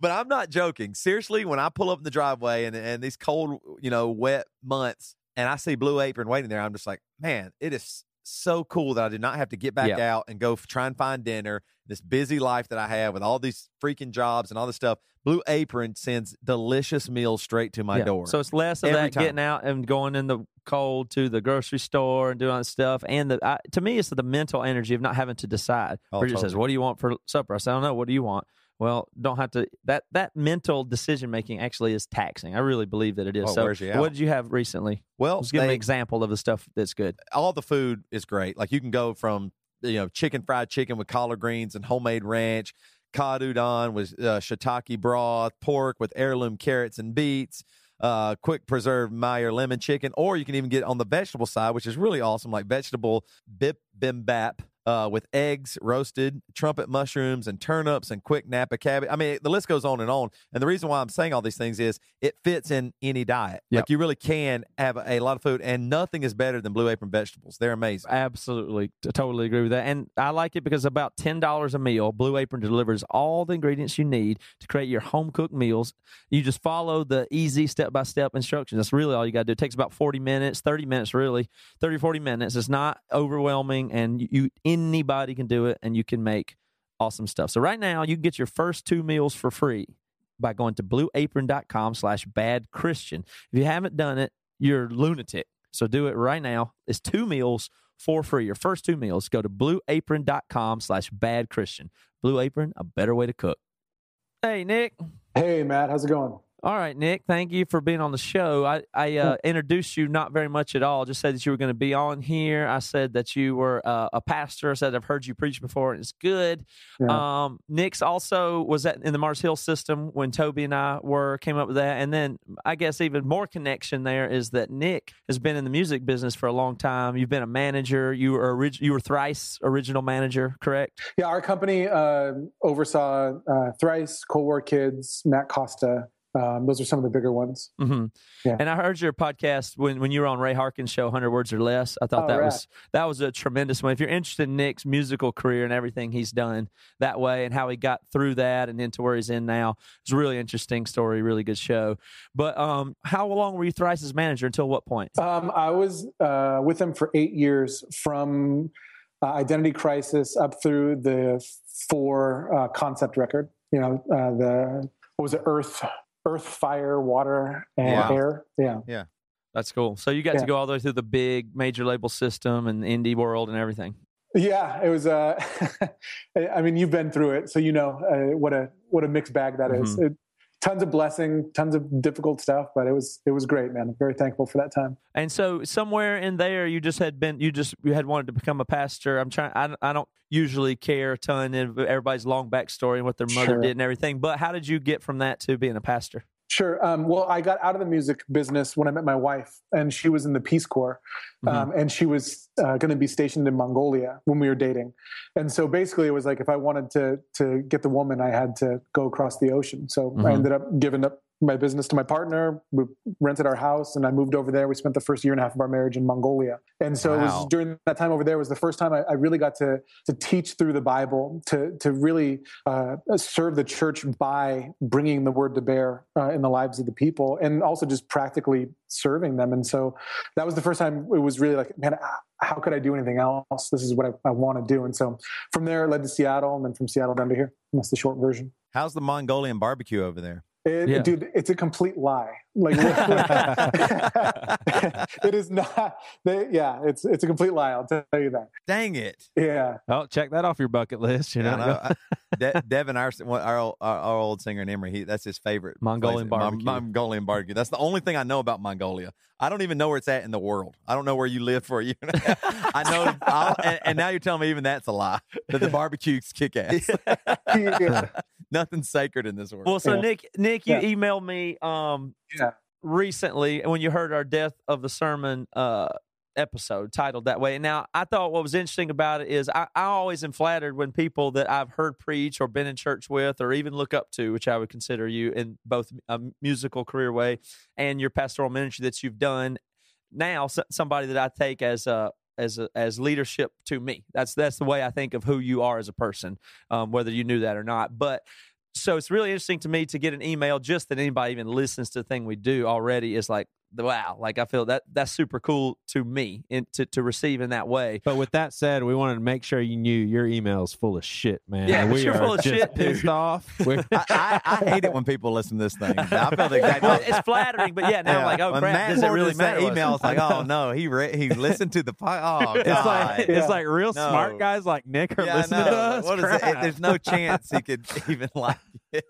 but I'm not joking. Seriously, when I pull up in the driveway and and these cold, you know, wet months, and I see Blue Apron waiting there, I'm just like, man, it is so cool that I did not have to get back Yeah. out and go f- try and find dinner. This busy life that I have with all these freaking jobs and all this stuff. Blue Apron sends delicious meals straight to my Yeah. door. So it's less of that time. getting out and going in the cold to the grocery store and doing all that stuff. And the I, to me, it's the mental energy of not having to decide. Oh, Bridget says, "What do you want for supper?" I said, "I don't know. What do you want?" Well, don't have to. That that mental decision making actually is taxing. I really believe that it is. Oh, so, wears you out. what did you have recently? well, Just give me an example of the stuff that's good. all the food is great. Like you can go from you know chicken fried chicken with collard greens and homemade ranch, cod udon with uh, shiitake broth, pork with heirloom carrots and beets, uh, quick preserved Meyer lemon chicken, or you can even get on the vegetable side, which is really awesome, like vegetable bip bimbap. Uh, with eggs roasted, trumpet mushrooms, and turnips, and quick Napa cabbage. I mean, the list goes on and on. And the reason why I'm saying all these things is it fits in any diet. Yep. Like you really can have a, a lot of food, and nothing is better than Blue Apron vegetables. They're amazing. Absolutely, t- totally agree with that. And I like it because about ten dollars a meal, Blue Apron delivers all the ingredients you need to create your home cooked meals. You just follow the easy step by step instructions. That's really all you got to do. It takes about forty minutes, thirty minutes, really, 30, 40 minutes. It's not overwhelming, and you, you anybody can do it, and you can make awesome stuff. So right now, you can get your first two meals for free by going to blueapron.com slash bad Christian. If you haven't done it, you're lunatic. So do it right now. It's two meals for free. Your first two meals. Go to blueapron.com slash bad Christian. Blue Apron, a better way to cook. Hey, Nick. Hey, Matt, how's it going? All right, Nick. Thank you for being on the show. I, I uh, introduced you not very much at all. Just said that you were going to be on here. I said that you were uh, a pastor. I said I've heard you preach before, and it's good. Yeah. Um, Nick's also was at in the Mars Hill system when Toby and I were came up with that, and then I guess even more connection there is that Nick has been in the music business for a long time. You've been a manager. You were orig- you were thrice original manager, correct? Yeah, our company uh, oversaw uh, Thrice, Cold War Kids, Matt Costa. Um, those are some of the bigger ones. hmm Yeah. And I heard your podcast when, when you were on Ray Harkin's show, Hundred Words or Less. I thought Oh, that right. was that was a tremendous one. If you're interested in Nick's musical career and everything he's done that way and how he got through that and into where he's in now, it's a really interesting story, really good show. But um, how long were you Thrice's manager until what point? Um, I was uh, with them for eight years from uh, Identity Crisis up through the four uh, concept record. You know, uh, the what was it? Earth, Earth, Fire, Water, and Wow. Air. Yeah. Yeah. That's cool. So you got to go all the way through the big major label system and indie world and everything. Yeah, it was. Uh, I mean, you've been through it, so you know uh, what a what a mixed bag that is. Mm-hmm. It, tons of blessing, tons of difficult stuff, but it was it was great, man. I'm very thankful for that time. And so somewhere in there, you just had been, you just you had wanted to become a pastor. I'm trying. I, I don't usually care a ton of everybody's long backstory and what their mother Sure. did and everything. But how did you get from that to being a pastor? Sure. Um, well, I got out of the music business when I met my wife, and she was in the Peace Corps, um, and she was uh, going to be stationed in Mongolia when we were dating. And so basically, it was like if I wanted to to get the woman, I had to go across the ocean. So I Mhm. ended up giving up my business to my partner. We rented our house, and I moved over there. We spent the first year and a half of our marriage in Mongolia. And so it was during that time over there was the first time I, I really got to to teach through the Bible, to to really uh, serve the church by bringing the word to bear uh, in the lives of the people, and also just practically serving them. And so that was the first time it was really like, man, ah, how could I do anything else? This is what I, I want to do. And so from there, it led to Seattle, and then from Seattle down to here. And that's the short version. How's the Mongolian barbecue over there? It, Yeah. Dude, it's a complete lie. Like, it is not. They, yeah, it's it's a complete lie. I'll tell you that. Dang it! Yeah, Oh, check that off your bucket list. You know, I know. De- Devin, our, our, old- our, our old singer in Emery, he, that's his favorite Mongolian place. Mon- barbecue. Mongolian barbecue. That's the only thing I know about Mongolia. I don't even know where it's at in the world. I don't know where you live for a year. and a half. I know, I'll, and, and now you're telling me even that's a lie. That the barbecue's kick ass. yeah. Nothing's sacred in this world. Well, so Yeah. Nick, Nick, you Yeah. emailed me um, Yeah. recently when you heard our death of the sermon uh, episode titled that way. Now, I thought what was interesting about it is I, I always am flattered when people that I've heard preach or been in church with or even look up to, which I would consider you in both a musical career way and your pastoral ministry that you've done now, so, somebody that I take as a as a, as leadership to me. That's that's the way I think of who you are as a person, um, whether you knew that or not. But so it's really interesting to me to get an email just that anybody even listens to the thing we do already. Is like wow like i feel that that's super cool to me and to, to receive in that way But with that said, we wanted to make sure you knew your email is full of shit, man. Yeah, we you're are full of just shit, dude. pissed off. I, I, I hate it when people listen to this thing. I feel the exact well, it's flattering but yeah now i'm like oh when crap Matt does it really matter Email, it's like, oh no, he re- he listened to the pod. Oh, it's like Yeah. it's like real No. smart guys like Nick are yeah, listening to us. What is it? Crap. There's no chance he could even like it.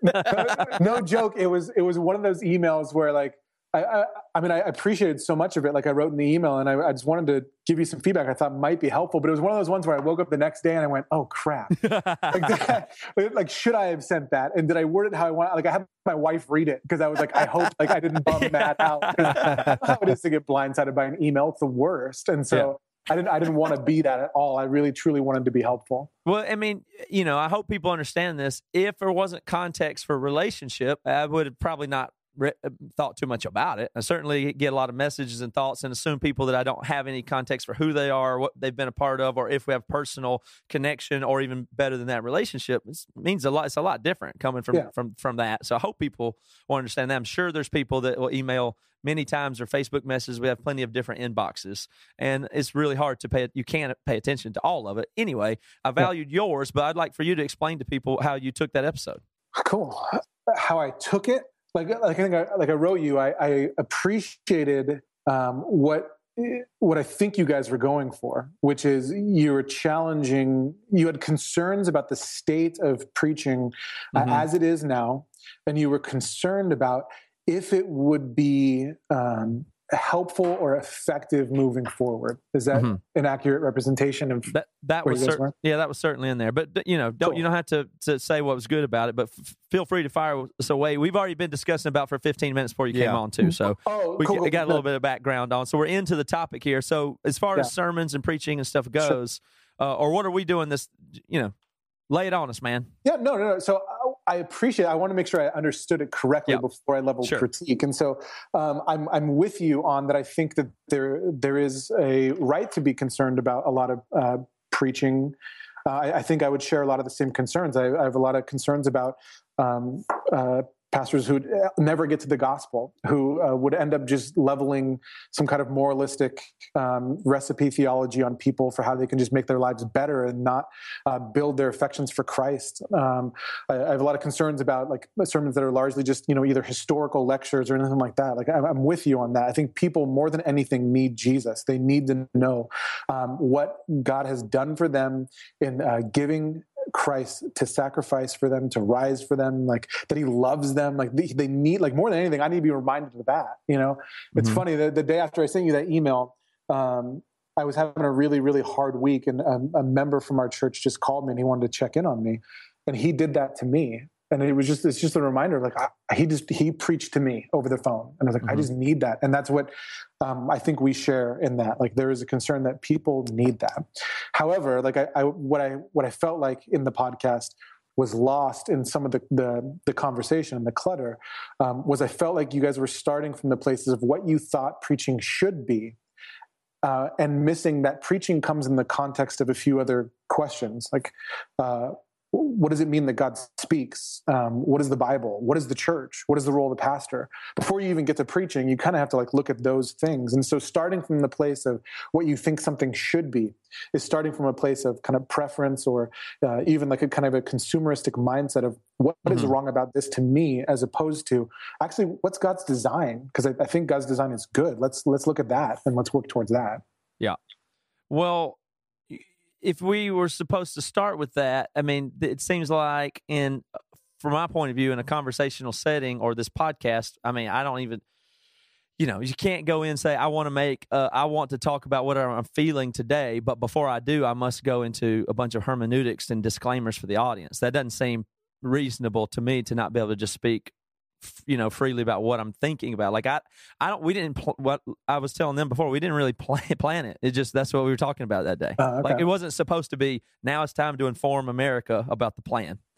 no joke. It was it was one of those emails where like I, I I mean I appreciated so much of it. Like I wrote in the email and I, I just wanted to give you some feedback. I thought might be helpful, but it was one of those ones where I woke up the next day and I went, oh crap. like, that- like should I have sent that? And did I word it how I want? Like I had my wife read it because I was like I hope like I didn't bum Matt out. How it is to get blindsided by an email? It's the worst. And so. I didn't. I didn't want to be that at all. I really, truly wanted to be helpful. Well, I mean, you know, I hope people understand this. If there wasn't context for relationship, I would have probably not re- uh, thought too much about it. I certainly get a lot of messages and thoughts and assume people that I don't have any context for who they are, what they've been a part of, or if we have personal connection, or even better than that relationship. It means a lot. It's a lot different coming from Yeah. from from that. So I hope people will understand that. I'm sure there's people that will email many times or Facebook messages. We have plenty of different inboxes, and it's really hard to pay. You can't pay attention to all of it. Anyway, I valued yours, but I'd like for you to explain to people how you took that episode. cool how i took it like like i think I, like i wrote you i, I appreciated um, what what i think you guys were going for which is you were challenging you had concerns about the state of preaching uh, Mhm. as it is now and you were concerned about if it would be um, helpful or effective moving forward is that Mhm. an accurate representation of That that Where was cer- were? yeah, that was certainly in there. But you know, don't Cool. you don't have to, to say what was good about it. But f- feel free to fire us away. We've already been discussing about for 15 minutes before you came on too. So oh we cool, got a little bit of background on. So we're into the topic here. So as far Yeah. as sermons and preaching and stuff goes, uh, or what are we doing this? You know, lay it on us, man. Yeah, no, no, no. So I, appreciate. I want to make sure I understood it correctly Yeah. before I level Sure. critique. And so um, I'm I'm with you on that. I think that there there is a right to be concerned about a lot of uh, preaching. Uh, I, I think I would share a lot of the same concerns. I, I have a lot of concerns about um, uh, pastors who never get to the gospel, who uh, would end up just leveling some kind of moralistic um, recipe theology on people for how they can just make their lives better and not uh, build their affections for Christ. Um, I, I have a lot of concerns about like sermons that are largely just you know either historical lectures or anything like that. Like I'm, I'm with you on that. I think people more than anything need Jesus. They need to know um, what God has done for them in uh, giving Christ to sacrifice for them, to rise for them, like that He loves them, like they, they need, like more than anything, I need to be reminded of that. You know, it's Mhm. funny that the day after I sent you that email, um, I was having a really, really hard week, and a, a member from our church just called me and he wanted to check in on me, and he did that to me, and it was just it's just a reminder, like I, he just he preached to me over the phone, and I was like, I Mhm. just need that, and that's what um, I think we share in that. Like there is a concern that people need that. However, like I, I what I what I felt like in the podcast was lost in some of the the, the conversation and the clutter um, was I felt like you guys were starting from the places of what you thought preaching should be uh, and missing that preaching comes in the context of a few other questions like uh, what does it mean that God speaks? Um, what is the Bible? What is the church? What is the role of the pastor? Before you even get to preaching, you kind of have to like look at those things. And so, starting from the place of what you think something should be is starting from a place of kind of preference or uh, even like a kind of a consumeristic mindset of what, what is wrong about this to me, as opposed to actually what's God's design? Because I, I think God's design is good. Let's let's look at that and let's work towards that. Yeah. Well, if we were supposed to start with that, I mean, it seems like in from my point of view in a conversational setting or this podcast, I mean, I don't even you know, you can't go in and say I want to make uh, I want to talk about what I'm feeling today, but before I do, I must go into a bunch of hermeneutics and disclaimers for the audience. That doesn't seem reasonable to me to not be able to just speak you know freely about what I'm thinking about. Like I I don't we didn't pl- what I was telling them before, we didn't really plan plan it. It just that's what we were talking about that day. Uh, Like it wasn't supposed to be now it's time to inform America about the plan.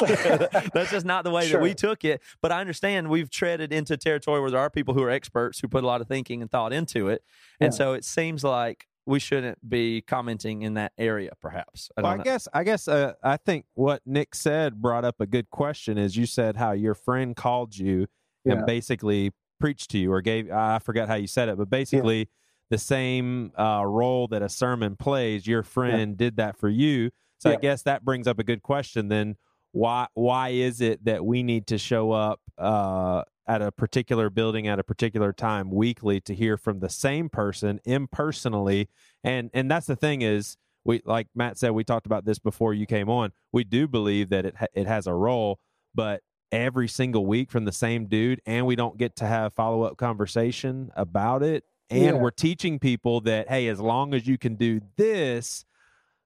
That's just not the way that we took it. But I understand we've treaded into territory where there are people who are experts who put a lot of thinking and thought into it. And Yeah. so it seems like we shouldn't be commenting in that area, perhaps. I Well, don't I know. guess I guess uh, I think what Nick said brought up a good question. Is you said how your friend called you Yeah. and basically preached to you or gave I forgot how you said it, but basically the same uh, role that a sermon plays, your friend did that for you. So I guess that brings up a good question. Then why why is it that we need to show up uh, at a particular building at a particular time weekly to hear from the same person impersonally? And and that's the thing is we like Matt said we talked about this before you came on. We do believe that it ha- it has a role, but every single week from the same dude and we don't get to have follow-up conversation about it and Yeah. we're teaching people that hey as long as you can do this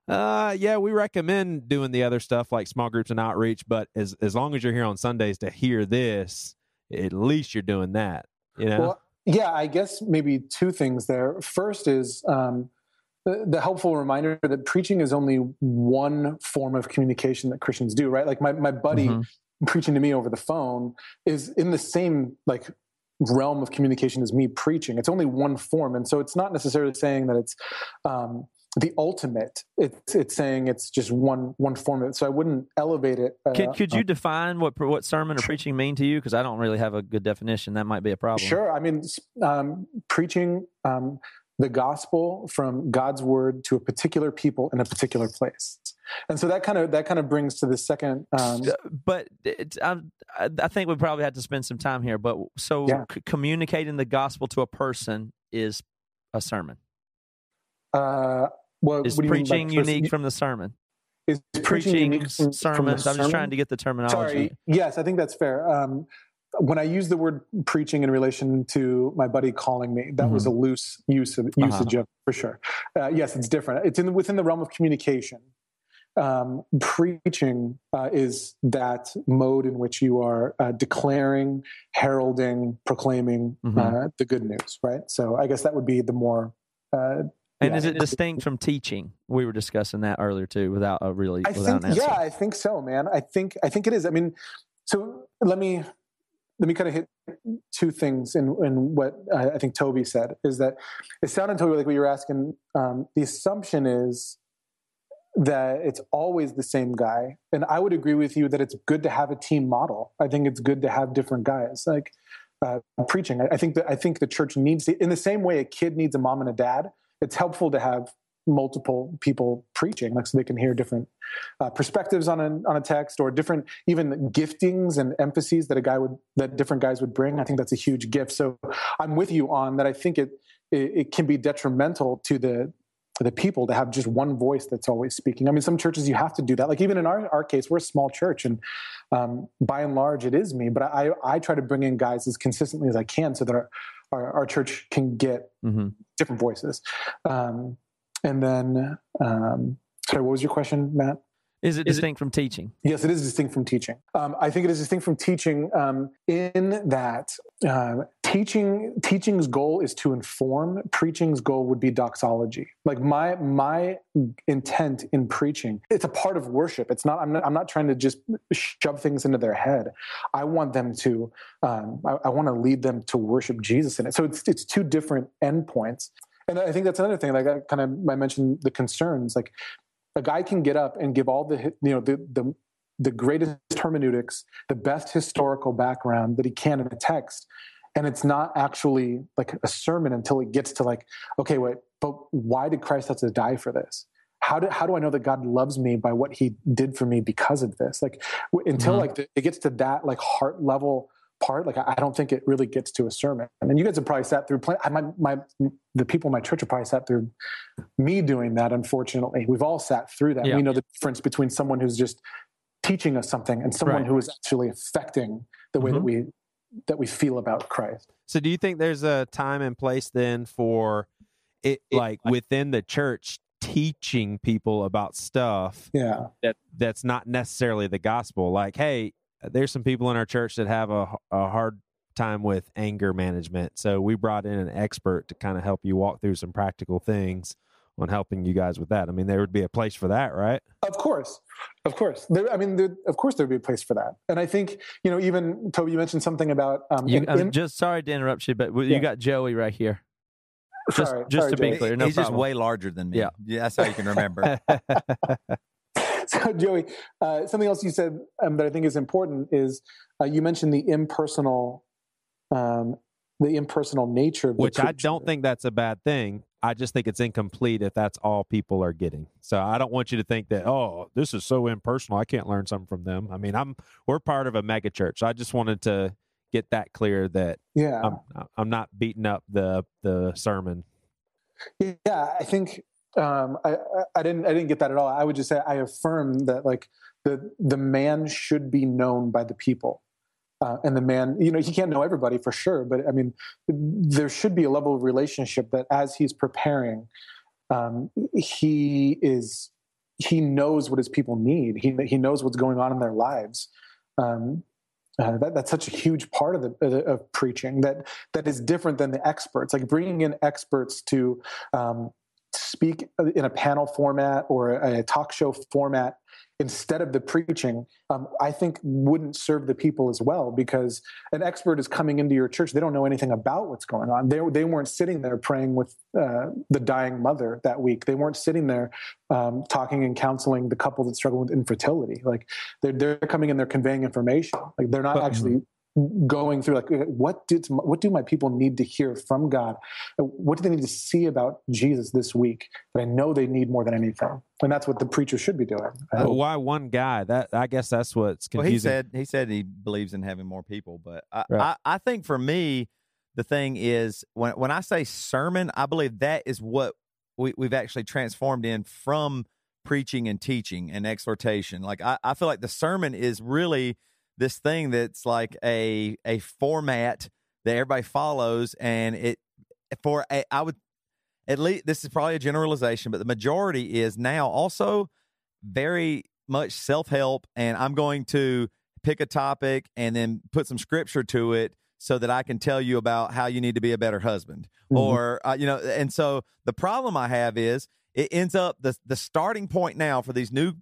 uh yeah we recommend doing the other stuff like small groups and outreach but as as long as you're here on Sundays to hear this at least you're doing that you know Well, yeah, I guess maybe two things there. First is um, the, the helpful reminder that preaching is only one form of communication that Christians do, right? Like my, my buddy Mhm. preaching to me over the phone is in the same like realm of communication as me preaching. It's only one form. And so it's not necessarily saying that it's um, the ultimate. It's, it's saying it's just one, one form of it. So I wouldn't elevate it. Uh, Could, could you define what what sermon or preaching mean to you? Because I don't really have a good definition. That might be a problem. Sure. I mean, um, preaching um, the gospel from God's word to a particular people in a particular place, and so that kind of that kind of brings to the second. Um, Uh, But I, I think we probably have to spend some time here. But so Yeah. c- communicating the gospel to a person is a sermon. uh, what, Is what do you mean by preaching unique from the sermon? Is preaching Preaching from, sermons. from the I'm just trying to get the terminology. Sorry. Yes, I think that's fair. Um, when I use the word preaching in relation to my buddy calling me, that was a loose use of usage of for sure. Uh, yes, it's different. It's in within the realm of communication. Um, preaching uh, is that mode in which you are uh, declaring, heralding, proclaiming Mhm. uh, the good news. Right. So I guess that would be the more. And yeah. is it distinct from teaching? We were discussing that earlier too, without a really I without think, an answer. yeah, I think so, man. I think I think it is. I mean, so let me let me kind of hit two things in in what I, I think Toby said is that it sounded Toby like what you were asking. Um, the assumption is that it's always the same guy, and I would agree with you that it's good to have a team model. I think it's good to have different guys like. Uh, preaching, I, I think that I think the church needs to, in the same way a kid needs a mom and a dad. It's helpful to have multiple people preaching, like so they can hear different uh, perspectives on a on a text or different even giftings and emphases that a guy would that different guys would bring. I think that's a huge gift. So I'm with you on that. I think it it, it can be detrimental to the the people to have just one voice that's always speaking. I mean, some churches you have to do that. Like even in our, our case, we're a small church, and um, by and large, it is me. But I I try to bring in guys as consistently as I can so that our our, our church can get Mm-hmm. different voices. Um, and then, um, sorry, what was your question, Matt? Is it distinct from teaching? Yes, it is distinct from teaching. Um, I think it is distinct from teaching um, in that uh, teaching teaching's goal is to inform. Preaching's goal would be doxology. Like my my intent in preaching, it's a part of worship. It's not. I'm not. I'm not trying to just shove things into their head. I want them to. Um, I, I want to lead them to worship Jesus in it. So it's it's two different endpoints. And I think that's another thing. Like I kind of I mentioned the concerns. Like a guy can get up and give all the you know the the the greatest hermeneutics, the best historical background that he can in a text, and it's not actually like a sermon until it gets to like, okay, wait, but why did Christ have to die for this? How do how do I know that God loves me by what He did for me because of this? Like w- until Mhm. like the, it gets to that like heart level part, like I, I don't think it really gets to a sermon. and you guys have probably sat through. Plenty, my my the people in my church have probably sat through me doing that. Unfortunately, we've all sat through that. Yeah. We know the difference between someone who's just teaching us something and someone Right. who is actually affecting the way that Mhm. we that we feel about Christ. So, do you think there's a time and place then for it, like within the church, teaching people about stuff Yeah. that that's not necessarily the gospel? Like, hey, there's some people in our church that have a, a hard time with anger management, so we brought in an expert to kind of help you walk through some practical things on helping you guys with that. I mean, there would be a place for that, right? Of course, of course. There, I mean, there, of course, there'd be a place for that. And I think you know, even Toby, you mentioned something about um, You, in- I'm in- just sorry to interrupt you, but you Yeah. got Joey right here. Just, sorry, just sorry, to be clear, no He's problem. just way larger than me. Yeah. that's how you can remember. so Joey, uh, something else you said um, that I think is important is uh, you mentioned the impersonal, um, the impersonal nature of the Which I don't think that's a bad thing. I just think it's incomplete if that's all people are getting. So I don't want you to think that oh, this is so impersonal. I can't learn something from them. I mean, I'm we're part of a mega church. I just wanted to get that clear that Yeah, I'm I'm not beating up the the sermon. yeah. I think um, I, I- I didn't I didn't get that at all. I would just say I affirm that like the the man should be known by the people. Uh, and the man, you know, he can't know everybody for sure, but I mean, there should be a level of relationship that as he's preparing, um, he is he knows what his people need. He he knows what's going on in their lives. Um, uh, that, that's such a huge part of the of preaching that that is different than the experts. Like bringing in experts to um, speak in a panel format or a, talk show format instead of the preaching, um, I think wouldn't serve the people as well because an expert is coming into your church. They don't know anything about what's going on. They, they weren't sitting there praying with uh, the dying mother that week. They weren't sitting there um, talking and counseling the couple that struggle with infertility. Like they're, they're coming in, they're conveying information. Like they're not But- actually going through like what did what do my people need to hear from God? What do they need to see about Jesus this week that I know they need more than anything? And that's what the preacher should be doing. But why one guy? That I guess that's what's Well, confusing. he said he said he believes in having more people, but I, Right. I, I think for me, the thing is when when I say sermon, I believe that is what we, we've actually transformed in from preaching and teaching and exhortation. Like I, I feel like the sermon is really this thing that's like a a format that everybody follows, and it for a, I would at least this is probably a generalization, but the majority is now also very much self help, and I'm going to pick a topic and then put some scripture to it so that I can tell you about how you need to be a better husband, Mhm. or uh, you know. And so the problem I have is it ends up the the starting point now for these new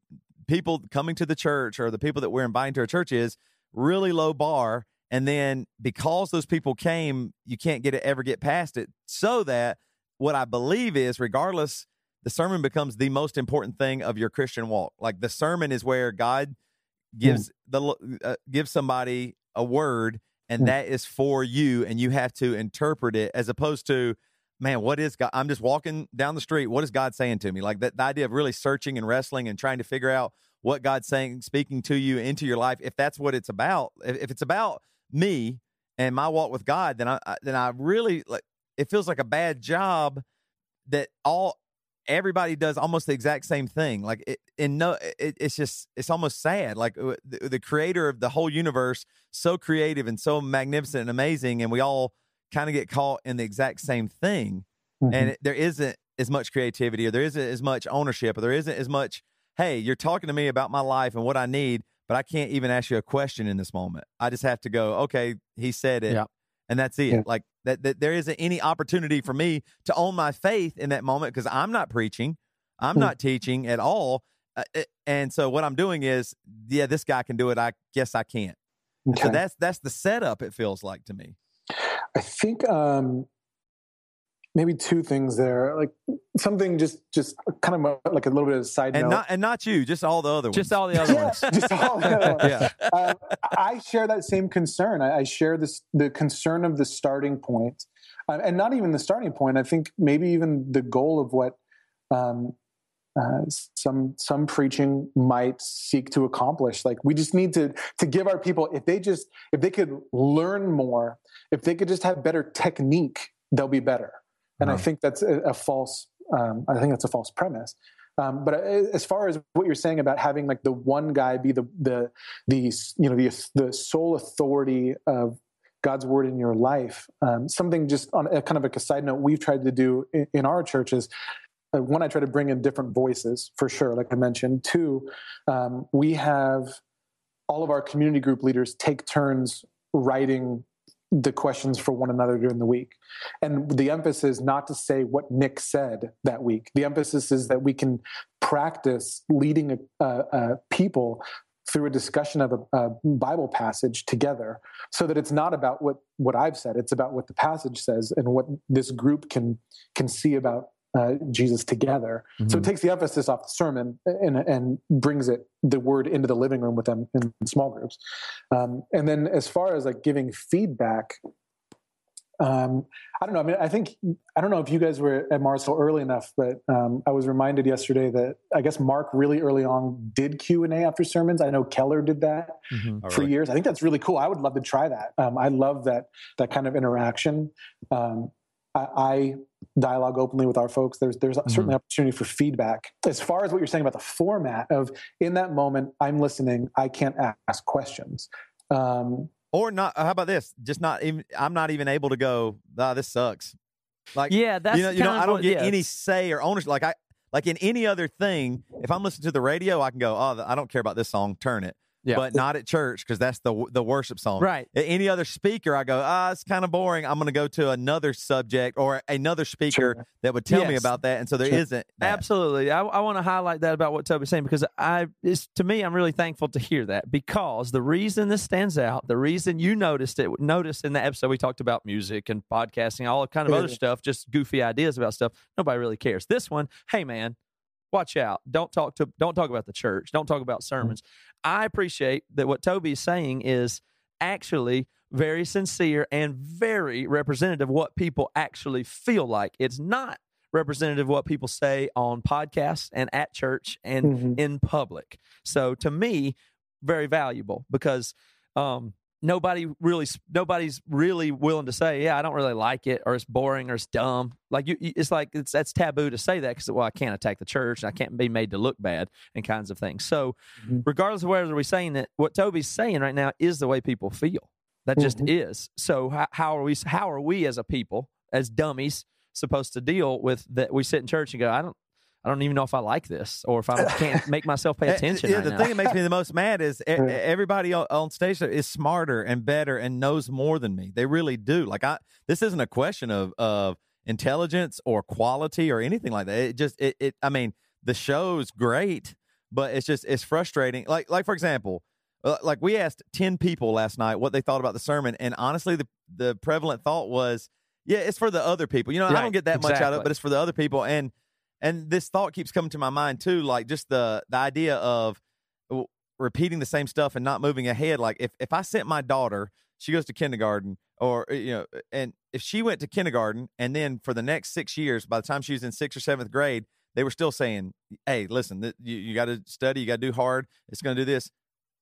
people coming to the church or the people that we're inviting to our church is really low bar. And then because those people came, you can't get it ever get past it. So that what I believe is, regardless, the sermon becomes the most important thing of your Christian walk. Like the sermon is where God gives the uh, gives somebody a word, and Mm. that is for you, and you have to interpret it as opposed to, man, what is God? I'm just walking down the street. What is God saying to me? Like that, the idea of really searching and wrestling and trying to figure out what God's saying, speaking to you into your life. If that's what it's about, if, if it's about me and my walk with God, then I, I then I really like. It feels like a bad job that all everybody does almost the exact same thing. Like, it, and no, it, it's just it's almost sad. Like uh, the, the creator of the whole universe, so creative and so magnificent and amazing, and we all kind of get caught in the exact same thing. Mhm. And it, there isn't as much creativity, or there isn't as much ownership, or there isn't as much. Hey, you're talking to me about my life and what I need, but I can't even ask you a question in this moment. I just have to go. Okay, he said it, Yeah. and that's it. Yeah. Like that, that. There isn't any opportunity for me to own my faith in that moment because I'm not preaching, I'm Hmm. not teaching at all. Uh, and so what I'm doing is, yeah, this guy can do it. I guess I can't. Okay. So that's that's the setup. It feels like to me. I think um, maybe two things there. Like something just just kind of a, like a little bit of a side And note. not and not you, just all the other ones. Just all the other ones. just all the other ones. yeah. um, I share that same concern. I, I share this the concern of the starting point, uh, and not even the starting point. I think maybe even the goal of what um, uh, some some preaching might seek to accomplish. Like we just need to to give our people if they just if they could learn more, if they could just have better technique, they'll be better. And I Uh-huh. think that's a, a false. Um, I think that's a false premise. Um, but uh, as far as what you're saying about having like the one guy be the the the you know the the sole authority of God's word in your life, um, something just on a kind of like a side note we've tried to do in, in our churches. Uh, one, I try to bring in different voices for sure, like I mentioned. Two, um, we have all of our community group leaders take turns writing the questions for one another during the week. And the emphasis not to say what Nick said that week. The emphasis is that we can practice leading a, a, a people through a discussion of a, a Bible passage together, so that it's not about what what I've said. It's about what the passage says and what this group can can see about uh, Jesus together. So it takes the emphasis off the sermon and and brings it the word into the living room with them in small groups. Um, and then as far as like giving feedback, um, I don't know. I mean, I think I don't know if you guys were at Mars Hill early enough, but um, I was reminded yesterday that I guess Mark really early on did Q and A after sermons. I know Keller did that Oh, for really? years. I think that's really cool. I would love to try that. Um, I love that that kind of interaction. Um, I, I dialogue openly with our folks. There's there's certainly opportunity for feedback. As far as what you're saying about the format of in that moment, I'm listening. I can't ask questions. Um, Or not. How about this? Just not even. I'm not even able to go. Ah, this sucks. Like Yeah, that's you know, you know, I don't what- get yeah, any say or ownership. Like I, like in any other thing, if I'm listening to the radio, I can go, oh, I don't care about this song, turn it. Yeah. But not at church because that's the the worship song. Right. Any other speaker, I go, ah, it's kind of boring. I'm going to go to another subject or another speaker Sure. that would tell me about that. And so there Sure. not that. Absolutely. I, I want to highlight that about what Toby's saying because I, it's, to me, I'm really thankful to hear that because the reason this stands out, the reason you noticed it, noticed in the episode we talked about music and podcasting, all kind of Yeah. other stuff, just goofy ideas about stuff. Nobody really cares. This one, hey man, watch out. Don't talk to, don't talk about the church. Don't talk about sermons. I appreciate that what Toby is saying is actually very sincere and very representative of what people actually feel like. It's not representative of what people say on podcasts and at church and Mhm. in public. So to me, very valuable because um, nobody really nobody's really willing to say, yeah, I don't really like it or it's boring or it's dumb. Like you, it's like it's that's taboo to say that because well, I can't attack the church and I can't be made to look bad and kinds of things. So Mhm. regardless of whether we're saying that, what Toby's saying right now is the way people feel. That just Mhm. is. So how, how are we? How are we as a people, as dummies, supposed to deal with that? We sit in church and go, I don't, I don't even know if I like this or if I can't make myself pay Eh, attention. Yeah, right the now. thing that makes me the most mad is e- everybody on, on stage is smarter and better and knows more than me. They really do. Like I, this isn't a question of of intelligence or quality or anything like that. It just it. it I mean, the show's great, but it's just it's frustrating. Like like for example, uh, like we asked ten people last night what they thought about the sermon, and honestly, the the prevalent thought was, yeah, it's for the other people. You know, I don't get that much out of it, but it's for the other people and and this thought keeps coming to my mind too like just the the idea of repeating the same stuff and not moving ahead. Like if if i sent my daughter she goes to kindergarten or uh, you know and if she went to kindergarten and then for the next six years by the time she was in sixth or seventh grade they were still saying hey listen th- you, you got to study you got to do hard it's going to do this.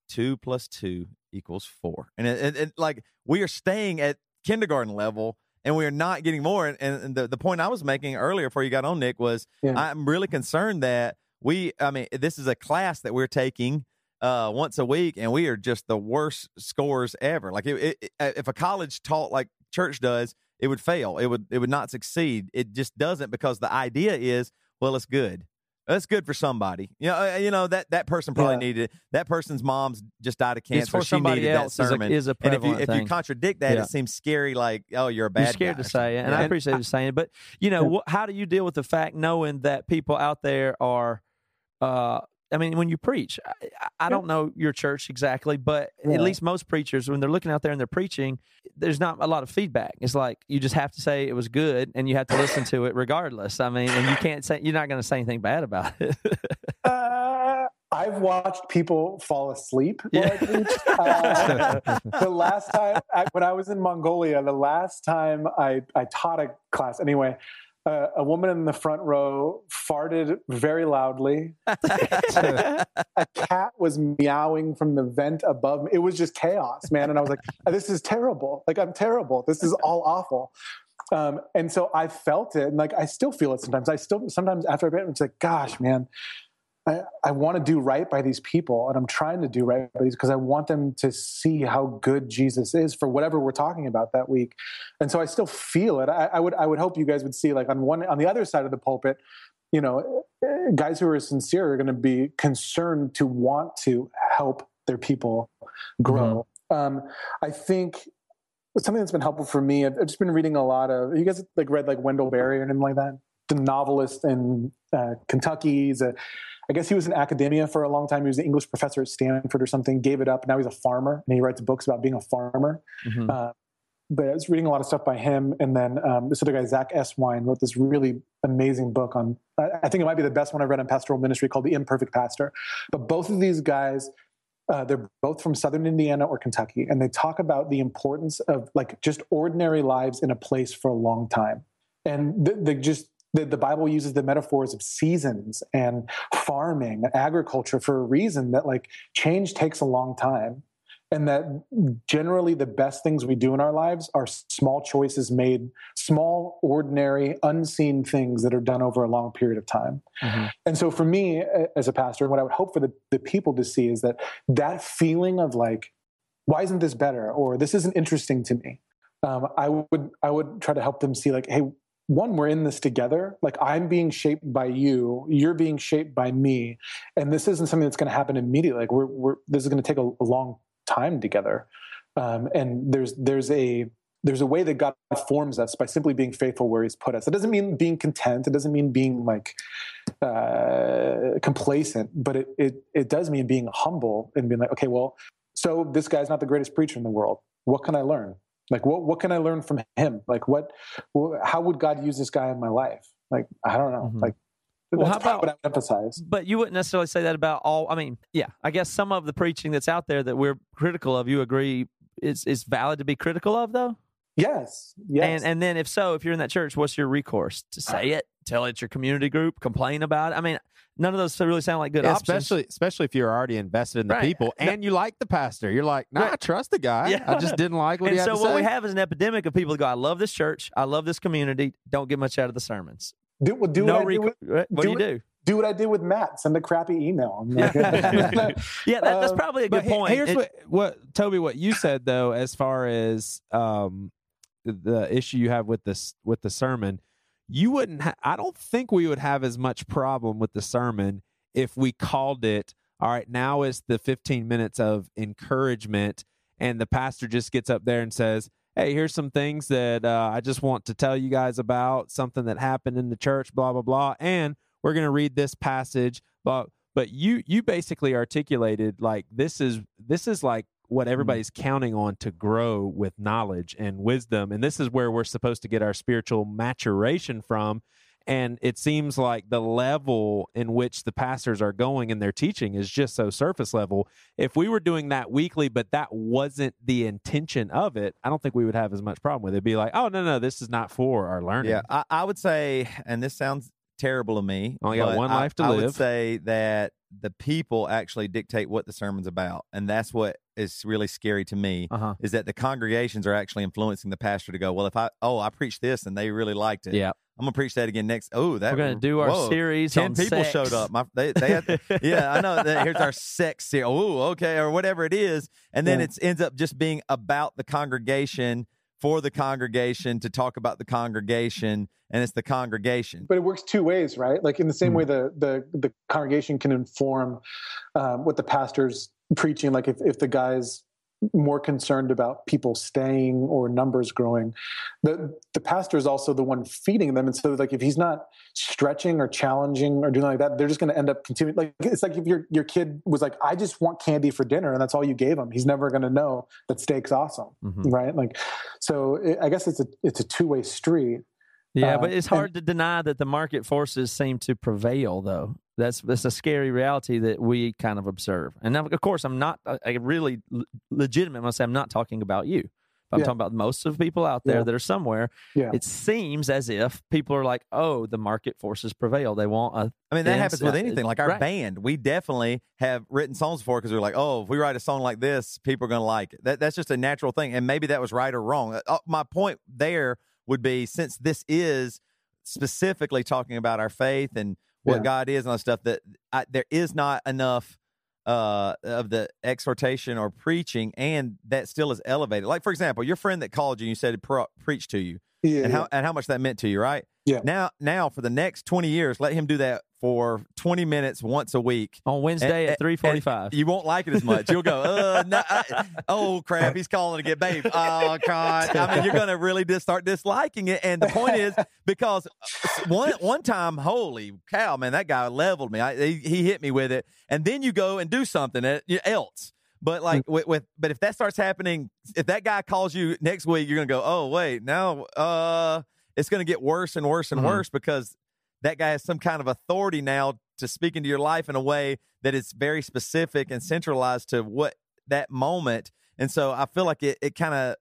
Two plus two equals four. And it- like we are staying at kindergarten level and we are not getting more. And, and the, the point I was making earlier before you got on, Nick, was Yeah. I'm really concerned that we, I mean, this is a class that we're taking uh, once a week, and we are just the worst scores ever. Like, it, it, if a college taught like church does, it would fail. It would, it would not succeed. It just doesn't because the idea is, well, it's good. That's good for somebody. You know, uh, you know that that person probably Yeah. needed it. That person's mom's just died of cancer. It's for she somebody needed else that is a, sermon. is a and if you prevalent if you contradict that, Yeah. it seems scary. Like, oh, you're a bad. You're scared to say it, and something. I appreciate you saying it. But you know, wh- how do you deal with the fact knowing that people out there are? Uh, I mean, when you preach, I, I- don't know your church exactly, but Yeah. at least most preachers, when they're looking out there and they're preaching, there's not a lot of feedback. It's like you just have to say it was good, and you have to listen to it regardless. I mean, and you can't say you're not going to say anything bad about it. Uh, I've watched people fall asleep Yeah. Uh, the last time I, when I was in Mongolia, the last time I, I taught a class, anyway, uh, a woman in the front row farted very loudly. a cat was meowing from the vent above me. It was just chaos, man. And I was like, this is terrible. Like, I'm terrible. This is all awful. Um, and so I felt it, and like I still feel it sometimes. I still sometimes after I read it, it's like, gosh, man, I, I want to do right by these people, and I'm trying to do right by these because I want them to see how good Jesus is for whatever we're talking about that week. And so I still feel it. I, I would I would hope you guys would see like on one on the other side of the pulpit, you know, guys who are sincere are going to be concerned to want to help their people grow. Um, I think something that's been helpful for me. I've, I've just been reading a lot of. You guys like read like Wendell Berry or anything like that? The novelist in uh, Kentucky. He's a, I guess he was in academia for a long time. He was an English professor at Stanford or something. Gave it up. Now he's a farmer, and he writes books about being a farmer. Mhm. Uh, but I was reading a lot of stuff by him, and then um, this other guy, Zack Eswine, wrote this really amazing book on. I I think it might be the best one I've read on pastoral ministry, called "The Imperfect Pastor." But both of these guys, uh, they're both from Southern Indiana or Kentucky, and they talk about the importance of like just ordinary lives in a place for a long time, and the, the just. The, the Bible uses the metaphors of seasons and farming, agriculture for a reason that like change takes a long time and that generally the best things we do in our lives are small choices made small ordinary unseen things that are done over a long period of time. Mhm. and so for me as a pastor what i would hope for the, the people to see is that that feeling of like why isn't this better? Or this isn't interesting to me. Um, i would i would try to help them see like hey one we're in this together. Like i'm being shaped by you you're being shaped by me. And this isn't something that's going to happen immediately. Like we're, we're this is going to take a, a long time together. Um, and there's there's a there's a way that god forms us by simply being faithful where he's put us. It doesn't mean being content. It doesn't mean being like uh, complacent but it, it it does mean being humble and being like okay well so this guy's not the greatest preacher in the world. What can i learn like what what can i learn from him like what wh- how would god use this guy in my life like i don't know Mhm. like Well, how about- what i emphasize But you wouldn't necessarily say that about all. I mean, yeah, I guess some of the preaching that's out there that we're critical of, you agree is is valid to be critical of, though. yes yes And and then if so, if you're in that church, what's your recourse to say it? Tell it at your community group, complain about it. I mean, none of those really sound like good Yeah, options. especially especially if you're already invested in the Right. people and you like the pastor. You're like, nah, I trust the guy. Yeah. I just didn't like what and he had so to what we have is an epidemic of people who go, "I love this church, I love this community, don't get much out of the sermons." do, well, do no what I do with, what do do you do? do what I did with Matt. Send a crappy email. Like- yeah, that, that's probably a But good he- point. Here's It- what, what Toby, what you said though, as far as um, the issue you have with this with the sermon, you wouldn't. Ha- I don't think we would have as much problem with the sermon if we called it. All right, now is the 15 minutes of encouragement, and the pastor just gets up there and says, "Hey, here's some things that uh, I just want to tell you guys about something that happened in the church, blah blah blah, and we're going to read this passage." Blah, but you you basically articulated like this is this is like what mm-hmm. everybody's counting on to grow with knowledge and wisdom and this is where we're supposed to get our spiritual maturation from and it seems like the level in which the pastors are going in their teaching is just so surface level if we were doing that weekly but that wasn't the intention of it i don't think we would have as much problem with it It'd be like oh no no this is not for our learning Yeah, I, I would say, and this sounds terrible to me. Only got one I- life to I live. would say that the people actually dictate what the sermon's about, and that's what is really scary to me Uh-huh. is that the congregations are actually influencing the pastor to go, well, if I oh I preached this and they really liked it, Yeah. I'm gonna preach that again next. Oh, that We're going to do our whoa, series Ten on people sex. showed up. My, they, they had, yeah, I know. That here's our sex series. Oh, okay, or whatever it is, and then Yeah. it ends up just being about the congregation for the congregation to talk about the congregation, and it's the congregation. but it works two ways, right? Like in the same Hmm. way the the the congregation can inform um, what the pastor's preaching. Like if if the guy's more concerned about people staying or numbers growing, the the pastor is also the one feeding them. And so like if he's not stretching or challenging or doing like that, they're just going to end up continuing. Like it's like if your your kid was like, I just want candy for dinner, and that's all you gave him. He's never going to know that steak's awesome, Mhm. right? Like so, it, I guess it's a it's a two way street. Yeah, Uh, but it's and- hard to deny that the market forces seem to prevail, though. That's that's a scary reality that we kind of observe. And now, of course, I'm not. I I really l- legitimate. When I say I'm not talking about you. I'm Yeah. talking about most of the people out there Yeah. that are somewhere. Yeah. It seems as if people are like, "Oh, the market forces prevail. They want a." I mean, that happens with uh, anything. Like our right. band, we definitely have written songs before because we're like, oh, if we write a song like this, people are going to like it. That, that's just a natural thing. And maybe that was right or wrong. Uh, my point there would be since this is specifically talking about our faith and what Yeah. God is and all that stuff, that I, there is not enough uh, of the exhortation or preaching, and that still is elevated. Like, for example, your friend that called you and you said pro- preach to you Yeah, and how and how much that meant to you, right? Yeah. Now, now for the next twenty years, let him do that for twenty minutes once a week. On Wednesday And- at three forty-five. You won't like it as much. You'll go, uh, no, I- oh crap, he's calling again, babe. Oh god. I mean, you're gonna really just start disliking it. And the point is because one one time, holy cow, man, that guy leveled me. I, he, he hit me with it, and then you go and do something else. But like with, with, but if that starts happening, if that guy calls you next week, you're gonna go, oh wait, now, uh, it's gonna get worse and worse and Mhm. worse because that guy has some kind of authority now to speak into your life in a way that is very specific and centralized to what that moment. And so I feel like it, it kind of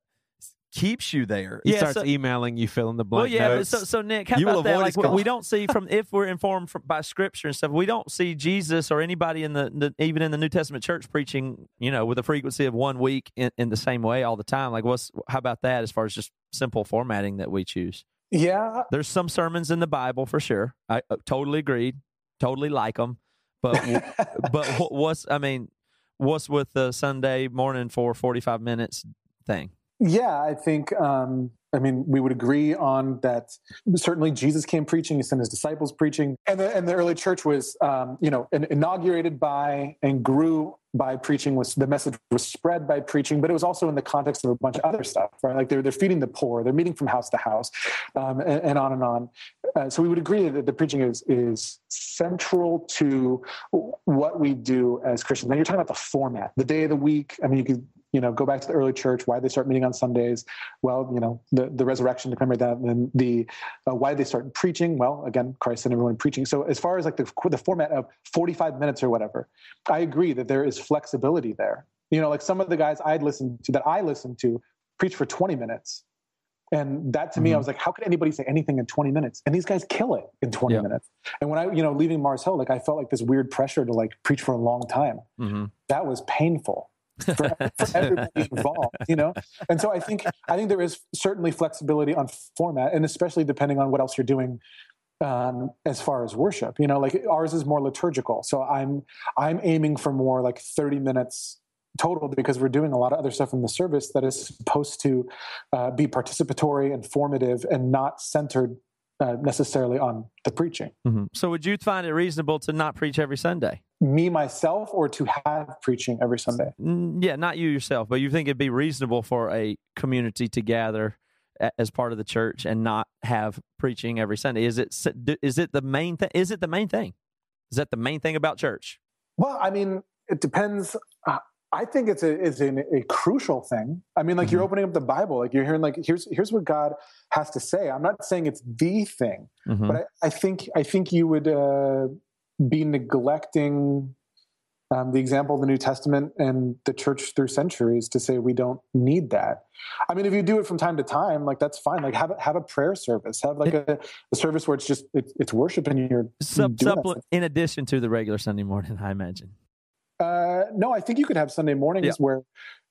keeps you there. He Yeah, starts so- emailing you, fill in the Well, blank yeah, notes. so, so Nick, how You about that? Like, we- we don't see from if we're informed from, by Scripture and stuff, we don't see Jesus or anybody in the, the even in the New Testament church preaching, you know, with a frequency of one week in, in the same way all the time. Like, what's how about that as far as just simple formatting that we choose? Yeah, There's some sermons in the Bible for sure. I uh, totally agreed, totally like them, but but what's I mean, what's with the Sunday morning for 45 minutes thing? Yeah, I think. Um, I mean, we would agree on that. Certainly, Jesus came preaching; he sent his disciples preaching, and the, and the early church was, um, you know, inaugurated by and grew by preaching. Was the message was spread by preaching, but it was also in the context of a bunch of other stuff, right? Like they're they're feeding the poor, they're meeting from house to house, um, and, and on and on. Uh, so we would agree that the preaching is is central to what we do as Christians. Now you're talking about the format, the day of the week. I mean, you could you know go back to the early church. Why they start meeting on Sundays? Well, you know the the resurrection to commemorate that, and then the uh, why they start preaching. Well, again, Christ and everyone preaching. So as far as like the the format of 45 minutes or whatever, I agree that there is flexibility there. You know, like some of the guys I'd listened to that I listened to preach for 20 minutes. And that to me, I was like, how could anybody say anything in 20 minutes? And these guys kill it in 20 Yeah. minutes. And when I, you know, leaving Mars Hill, like I felt like this weird pressure to like preach for a long time. Mm-hmm. That was painful for, for everybody involved, you know? And so I think, I think there is certainly flexibility on format and especially depending on what else you're doing um, as far as worship, you know, like ours is more liturgical. So I'm, I'm aiming for more like 30 minutes total because we're doing a lot of other stuff in the service that is supposed to uh, be participatory and formative and not centered uh, necessarily on the preaching. Mm-hmm. So, would you find it reasonable to not preach every Sunday? Me myself, or to have preaching every Sunday. Yeah, not you yourself, but you think it'd be reasonable for a community to gather as part of the church and not have preaching every Sunday? Is it is it the main thing? Is it the main thing? Is that the main thing about church? Well, I mean, it depends. I think it's a it's an, a crucial thing. I mean, like you're opening up the Bible, like you're hearing like here's here's what God has to say. I'm not saying it's the thing, Mhm. but I, I think I think you would uh, be neglecting um, the example of the New Testament and the church through centuries to say we don't need that. I mean, if you do it from time to time, like that's fine. Like have a, have a prayer service, have like a, a service where it's just it's, it's worship and you're doing supple- in addition to the regular Sunday morning, I imagine. Uh, no, I think you could have Sunday mornings Yeah. where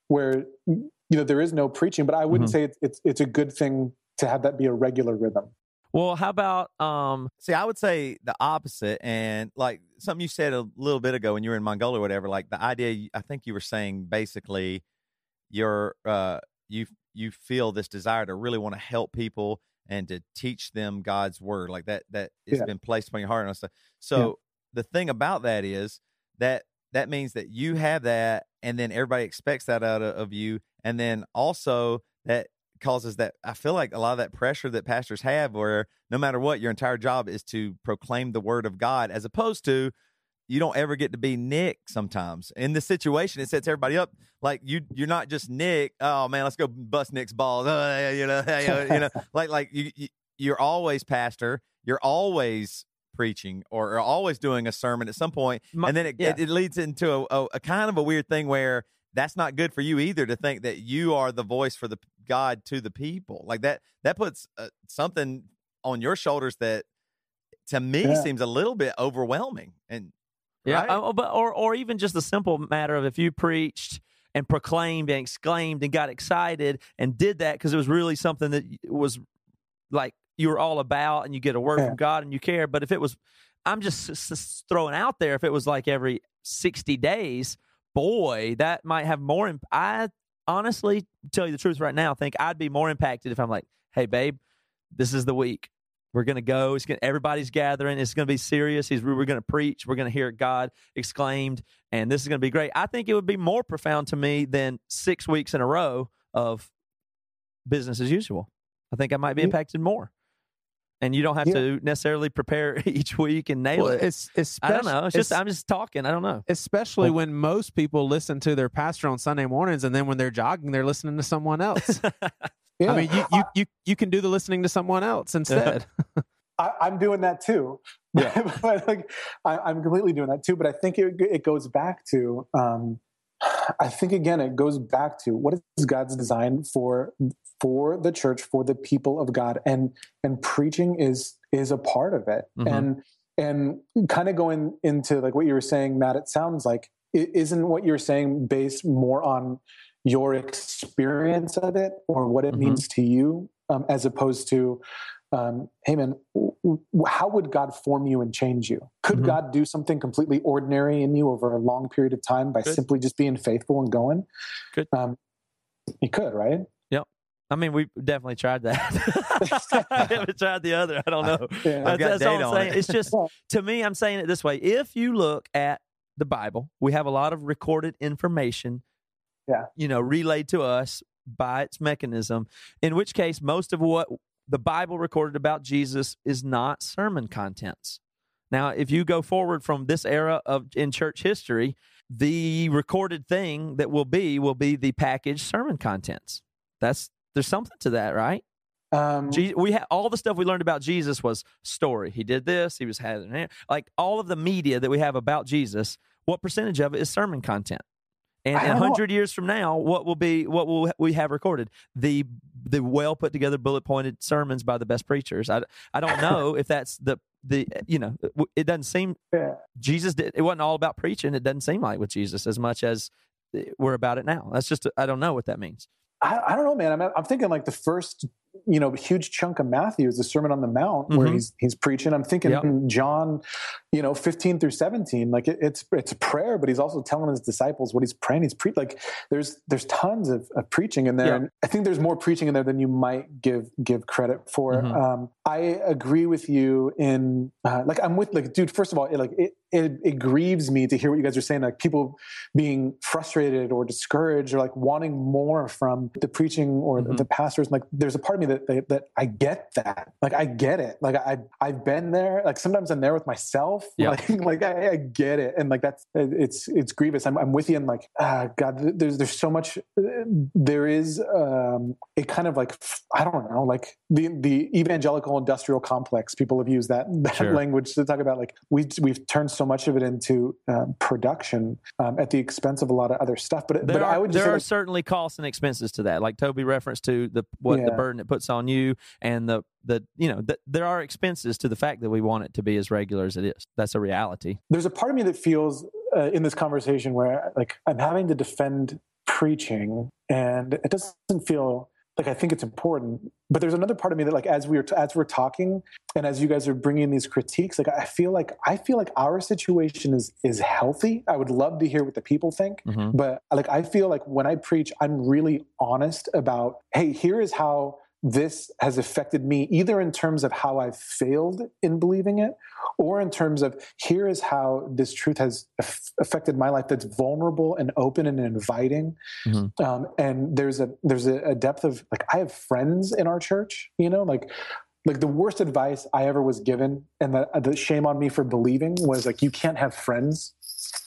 where you know there is no preaching, but I wouldn't Mhm. say it's, it's it's a good thing to have that be a regular rhythm. Well, how about um See, I would say the opposite, and like something you said a little bit ago when you were in Mongolia, or whatever. Like the idea, I think you were saying basically, you're uh, you you feel this desire to really want to help people and to teach them God's word, like that that has Yeah. been placed upon your heart and stuff. So the thing about that is that that means that you have that, and then everybody expects that out of, you, and then also that causes that I feel like a lot of that pressure that pastors have where no matter what your entire job is to proclaim the word of God as opposed to you don't ever get to be Nick sometimes. In this situation it sets everybody up like you you're not just Nick, oh man, let's go bust Nick's balls. You know, you know, you know, like like you, you you're always pastor, you're always preaching or, or always doing a sermon at some point My- and then it, yeah. it, it leads into a, a, a kind of a weird thing where that's not good for you either to think that you are the voice for the God to the people. Like that that puts uh, something on your shoulders that to me Yeah. seems a little bit overwhelming. And Yeah, right? oh, but or or even just the simple matter of if you preached and proclaimed and exclaimed and got excited and did that because it was really something that was like you were all about and you get a word Yeah. from God and you care. But if it was, I'm just, s- throwing out there, if it was like every 60 days, boy, that might have more. Imp- I honestly tell you the truth right now, I think I'd be more impacted if I'm like, hey, babe, this is the week. We're gonna go. It's gonna. Everybody's gathering. It's gonna be serious. He's. We're gonna preach. We're gonna hear God exclaimed, and this is gonna be great. I think it would be more profound to me than six weeks in a row of business as usual. I think I might be impacted more, and you don't have Yeah. to necessarily prepare each week and nail Well, it. it's, it's I don't know. It's just I'm just talking. I don't know. especially Like- when most people listen to their pastor on Sunday mornings, and then when they're jogging, they're listening to someone else. Yeah. I mean, you, you you you can do the listening to someone else instead. I, I'm doing that too. Yeah. but like, I, I'm completely doing that too. But I think it, it goes back to, um, I think again, it goes back to what is God's design for for the church, for the people of God, and and preaching is is a part of it. Mhm. And and kind of going into like what you were saying, Matt. It sounds like isn't what you're saying based more on your experience of it or what it Mhm. means to you, um, as opposed to um, hey man, w- w- how would God form you and change you? Could Mhm. God do something completely ordinary in you over a long period of time by Could. simply just being faithful and going? Could. Um, he could, right? Yep. I mean, we definitely tried that. I haven't tried the other. I don't know. Yeah. That's, I've got that's all I'm on saying. it. It's just to me, I'm saying it this way. If you look at the Bible, we have a lot of recorded information. Yeah. You know, relayed to us by its mechanism. In which case, most of what the Bible recorded about Jesus is not sermon contents. Now, if you go forward from this era of in church history, the recorded thing that will be will be the packaged sermon contents. That's there's something to that, right? Um, Je- we had all the stuff we learned about Jesus was story. He did this. He was had like all of the media that we have about Jesus. What percentage of it is sermon content? And a hundred years from now, what will be what will we have recorded? The the well put together, bullet pointed sermons by the best preachers. I I don't know if that's the the you know it doesn't seem yeah. Jesus did it wasn't all about preaching. It doesn't seem like with Jesus as much as we're about it now. That's just I don't know what that means. I, I don't know, man. I'm, I'm thinking like the first, you know, huge chunk of Matthew is the Sermon on the Mount where Mhm. he's he's preaching. I'm thinking Yep. John, you know, 15 through 17. Like it, it's it's a prayer, but he's also telling his disciples what he's praying. He's pre like there's there's tons of, of preaching in there, Yeah. and I think there's more preaching in there than you might give give credit for. Mhm. Um, I agree with you in uh, like I'm with like dude. First of all, it, like it, it it grieves me to hear what you guys are saying. Like people being frustrated or discouraged or like wanting more from the preaching or Mhm. the pastors. Like there's a part of me that, that that I get that. Like I get it. Like I I've been there. Like sometimes I'm there with myself. Yeah. Like like I, I get it. And like that's it's it's grievous. I'm I'm with you. And like ah God, there's there's so much. There is um a kind of like I don't know like the the evangelical industrial complex. People have used that that Sure. language to talk about like we we've turned so much of it into um, production um, at the expense of a lot of other stuff. But There but are, I would there are like, certainly costs and expenses to that, like Toby referenced to the what the burden it puts on you, and the the you know the, there are expenses to the fact that we want it to be as regular as it is. That's a reality. there's a part of me that feels uh, in this conversation where like I'm having to defend preaching, and it doesn't feel like I think it's important. But there's another part of me that like as we were as we're talking, and as you guys are bringing these critiques, like I feel like I feel like our situation is is healthy. I would love to hear what the people think, Mhm. but like I feel like when I preach, I'm really honest about, hey, here is how this has affected me, either in terms of how I've failed in believing it, or in terms of here is how this truth has aff- affected my life that's vulnerable and open and inviting. Mhm. um, and there's a there's a, depth of like i have friends in our church you know like like the worst advice i ever was given and the, the shame on me for believing was like you can't have friends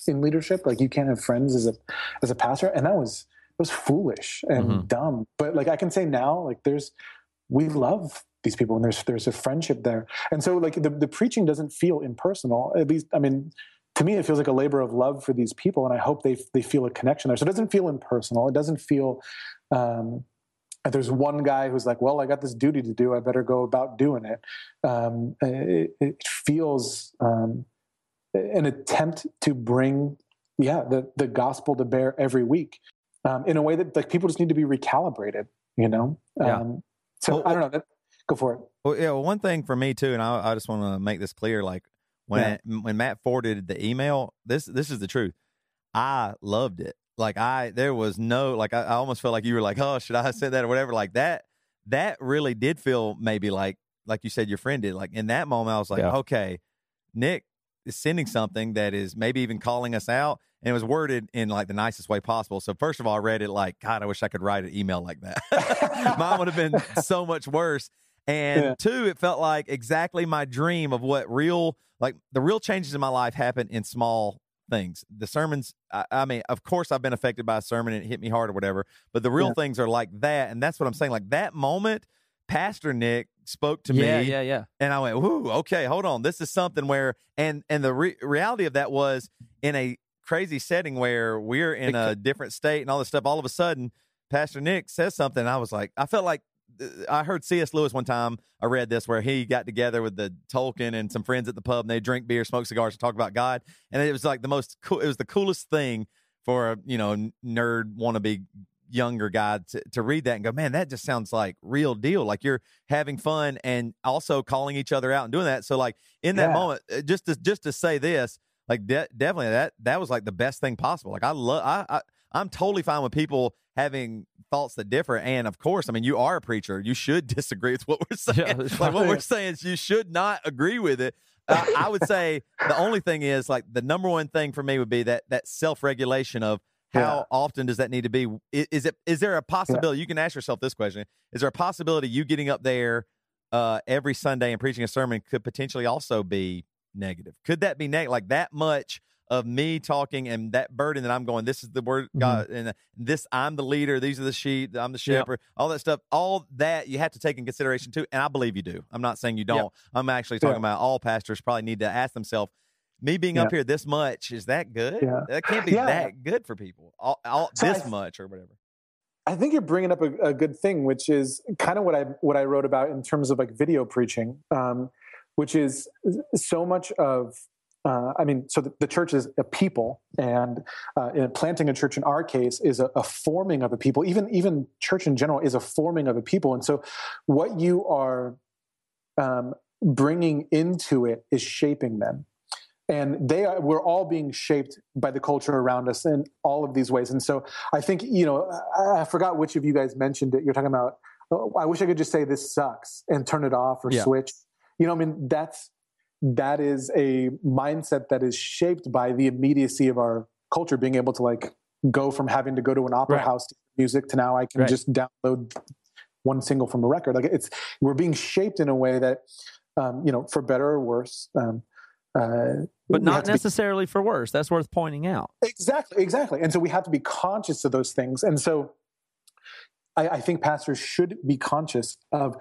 in leadership. Like you can't have friends as a as a pastor. And that was was foolish and Mhm. dumb. But like i can say now like there's we love these people and there's there's a friendship there. And so like the, the preaching doesn't feel impersonal at least i mean to me it feels like a labor of love for these people and i hope they they feel a connection there. So it doesn't feel impersonal. It doesn't feel um there's one guy who's like well i got this duty to do i better go about doing it. Um it, it feels um an attempt to bring yeah the the gospel to bear every week um in a way that like people just need to be recalibrated you know Yeah. um so Well, i don't know that, go for it Well, yeah. Well, one thing for me too, and I, I just want to make this clear. Like when when Matt forwarded the email, this this is the truth. I loved it. Like I, there was no like I, I almost felt like you were like, oh, should I have said that or whatever. Like that, that really did feel maybe like like you said your friend did. Like in that moment, I was like, Yeah. okay, Nick is sending something that is maybe even calling us out. And it was worded in like the nicest way possible. So first of all, I read it like, God, I wish I could write an email like that. Mine would have been so much worse. And Yeah. two, it felt like exactly my dream of what real, like the real changes in my life happen in small things. The sermons, I, I mean, of course, I've been affected by a sermon and it hit me hard or whatever, but the real Yeah. things are like that. And that's what I'm saying. Like that moment, Pastor Nick spoke to yeah, me yeah, yeah. and I went, "Whoo, okay, hold on. This is something where." And and the re- reality of that was in a crazy setting where we're in a different state and all this stuff. All of a sudden, Pastor Nick says something. And I was like, I felt like uh, I heard C.S. Lewis one time. I read this where he got together with the Tolkien and some friends at the pub, and they drink beer, smoke cigars, and talk about God. And it was like the most cool. It was the coolest thing for a you know nerd wannabe younger guy to, to read that and go, man, that just sounds like real deal. Like you're having fun and also calling each other out and doing that. So like in that Yeah. moment, uh, just to just to say this, like de- definitely that that was like the best thing possible. Like I love I, I I'm totally fine with people having thoughts that differ. And of course, I mean you are a preacher. You should disagree with what we're saying. Yeah, like what we're saying is you should not agree with it. Uh, I would say the only thing is like the number one thing for me would be that that self regulation of how Yeah. often does that need to be? Is it is there a possibility? You can ask yourself this question: Is there a possibility you getting up there uh, every Sunday and preaching a sermon could potentially also be negative? Could that be negative? Like that much of me talking and that burden that I'm going. This is the word Mhm. God, and uh, this I'm the leader. These are the sheep. I'm the Yeah. shepherd. All that stuff. All that you have to take in consideration too. And I believe you do. I'm not saying you don't. I'm actually talking Yeah. about all pastors probably need to ask themselves. Me being up here this much is that good? Yeah. That can't be Yeah. that good for people. All, all So this th- much or whatever. I think you're bringing up a, a good thing, which is kind of what I what I wrote about in terms of like video preaching, um, which is so much of. Uh, I mean, so the, the church is a people, and uh, in planting a church in our case is a, a forming of a people. Even even church in general is a forming of a people, and so what you are um, bringing into it is shaping them and they are we're all being shaped by the culture around us in all of these ways and so i think you know i, I forgot which of you guys mentioned it you're talking about oh, i wish i could just say this sucks and turn it off or Yeah. switch you know i mean that's that is a mindset that is shaped by the immediacy of our culture being able to like go from having to go to an opera Right. house to music to now i can Right. just download one single from a record like it's we're being shaped in a way that um, you know for better or worse um, uh, But not to be- necessarily for worse. That's worth pointing out. Exactly, exactly. And so we have to be conscious of those things. And so I, I think pastors should be conscious of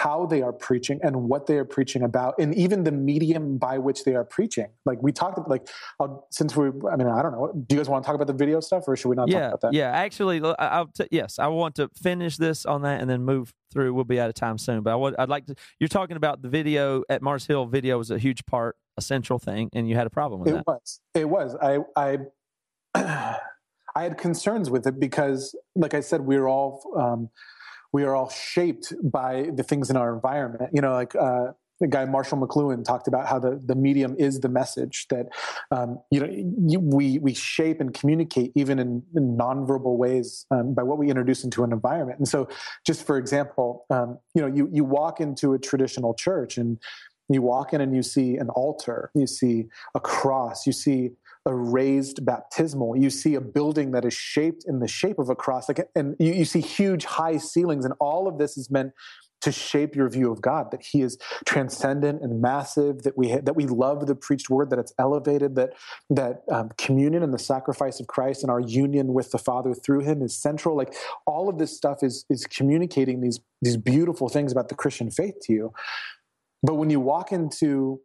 how they are preaching and what they are preaching about, and even the medium by which they are preaching. Like we talked, like I'll, since we, I mean, I don't know. Do you guys want to talk about the video stuff, or should we not talk about that? yeah. Actually, I'll t- yes, I want to finish this on that and then move through. We'll be out of time soon, but I would, I'd like to. You're talking about the video at Mars Hill. Video was a huge part, a central thing, and you had a problem with It that. was. It was. I I I had concerns with it because, like I said, we are all um, we are all shaped by the things in our environment. You know, like uh, the guy Marshall McLuhan talked about how the the medium is the message that um, you know you, we we shape and communicate even in, in nonverbal ways um, by what we introduce into an environment. And so, just for example, um, you know, you you walk into a traditional church and you walk in and you see an altar, you see a cross, you see a raised baptismal, you see a building that is shaped in the shape of a cross, like, and you, you see huge high ceilings, and all of this is meant to shape your view of God, that He is transcendent and massive, that we that we love the preached word, that it's elevated, that that um, communion and the sacrifice of Christ and our union with the Father through Him is central. Like all of this stuff is is communicating these these beautiful things about the Christian faith to you. But when you walk into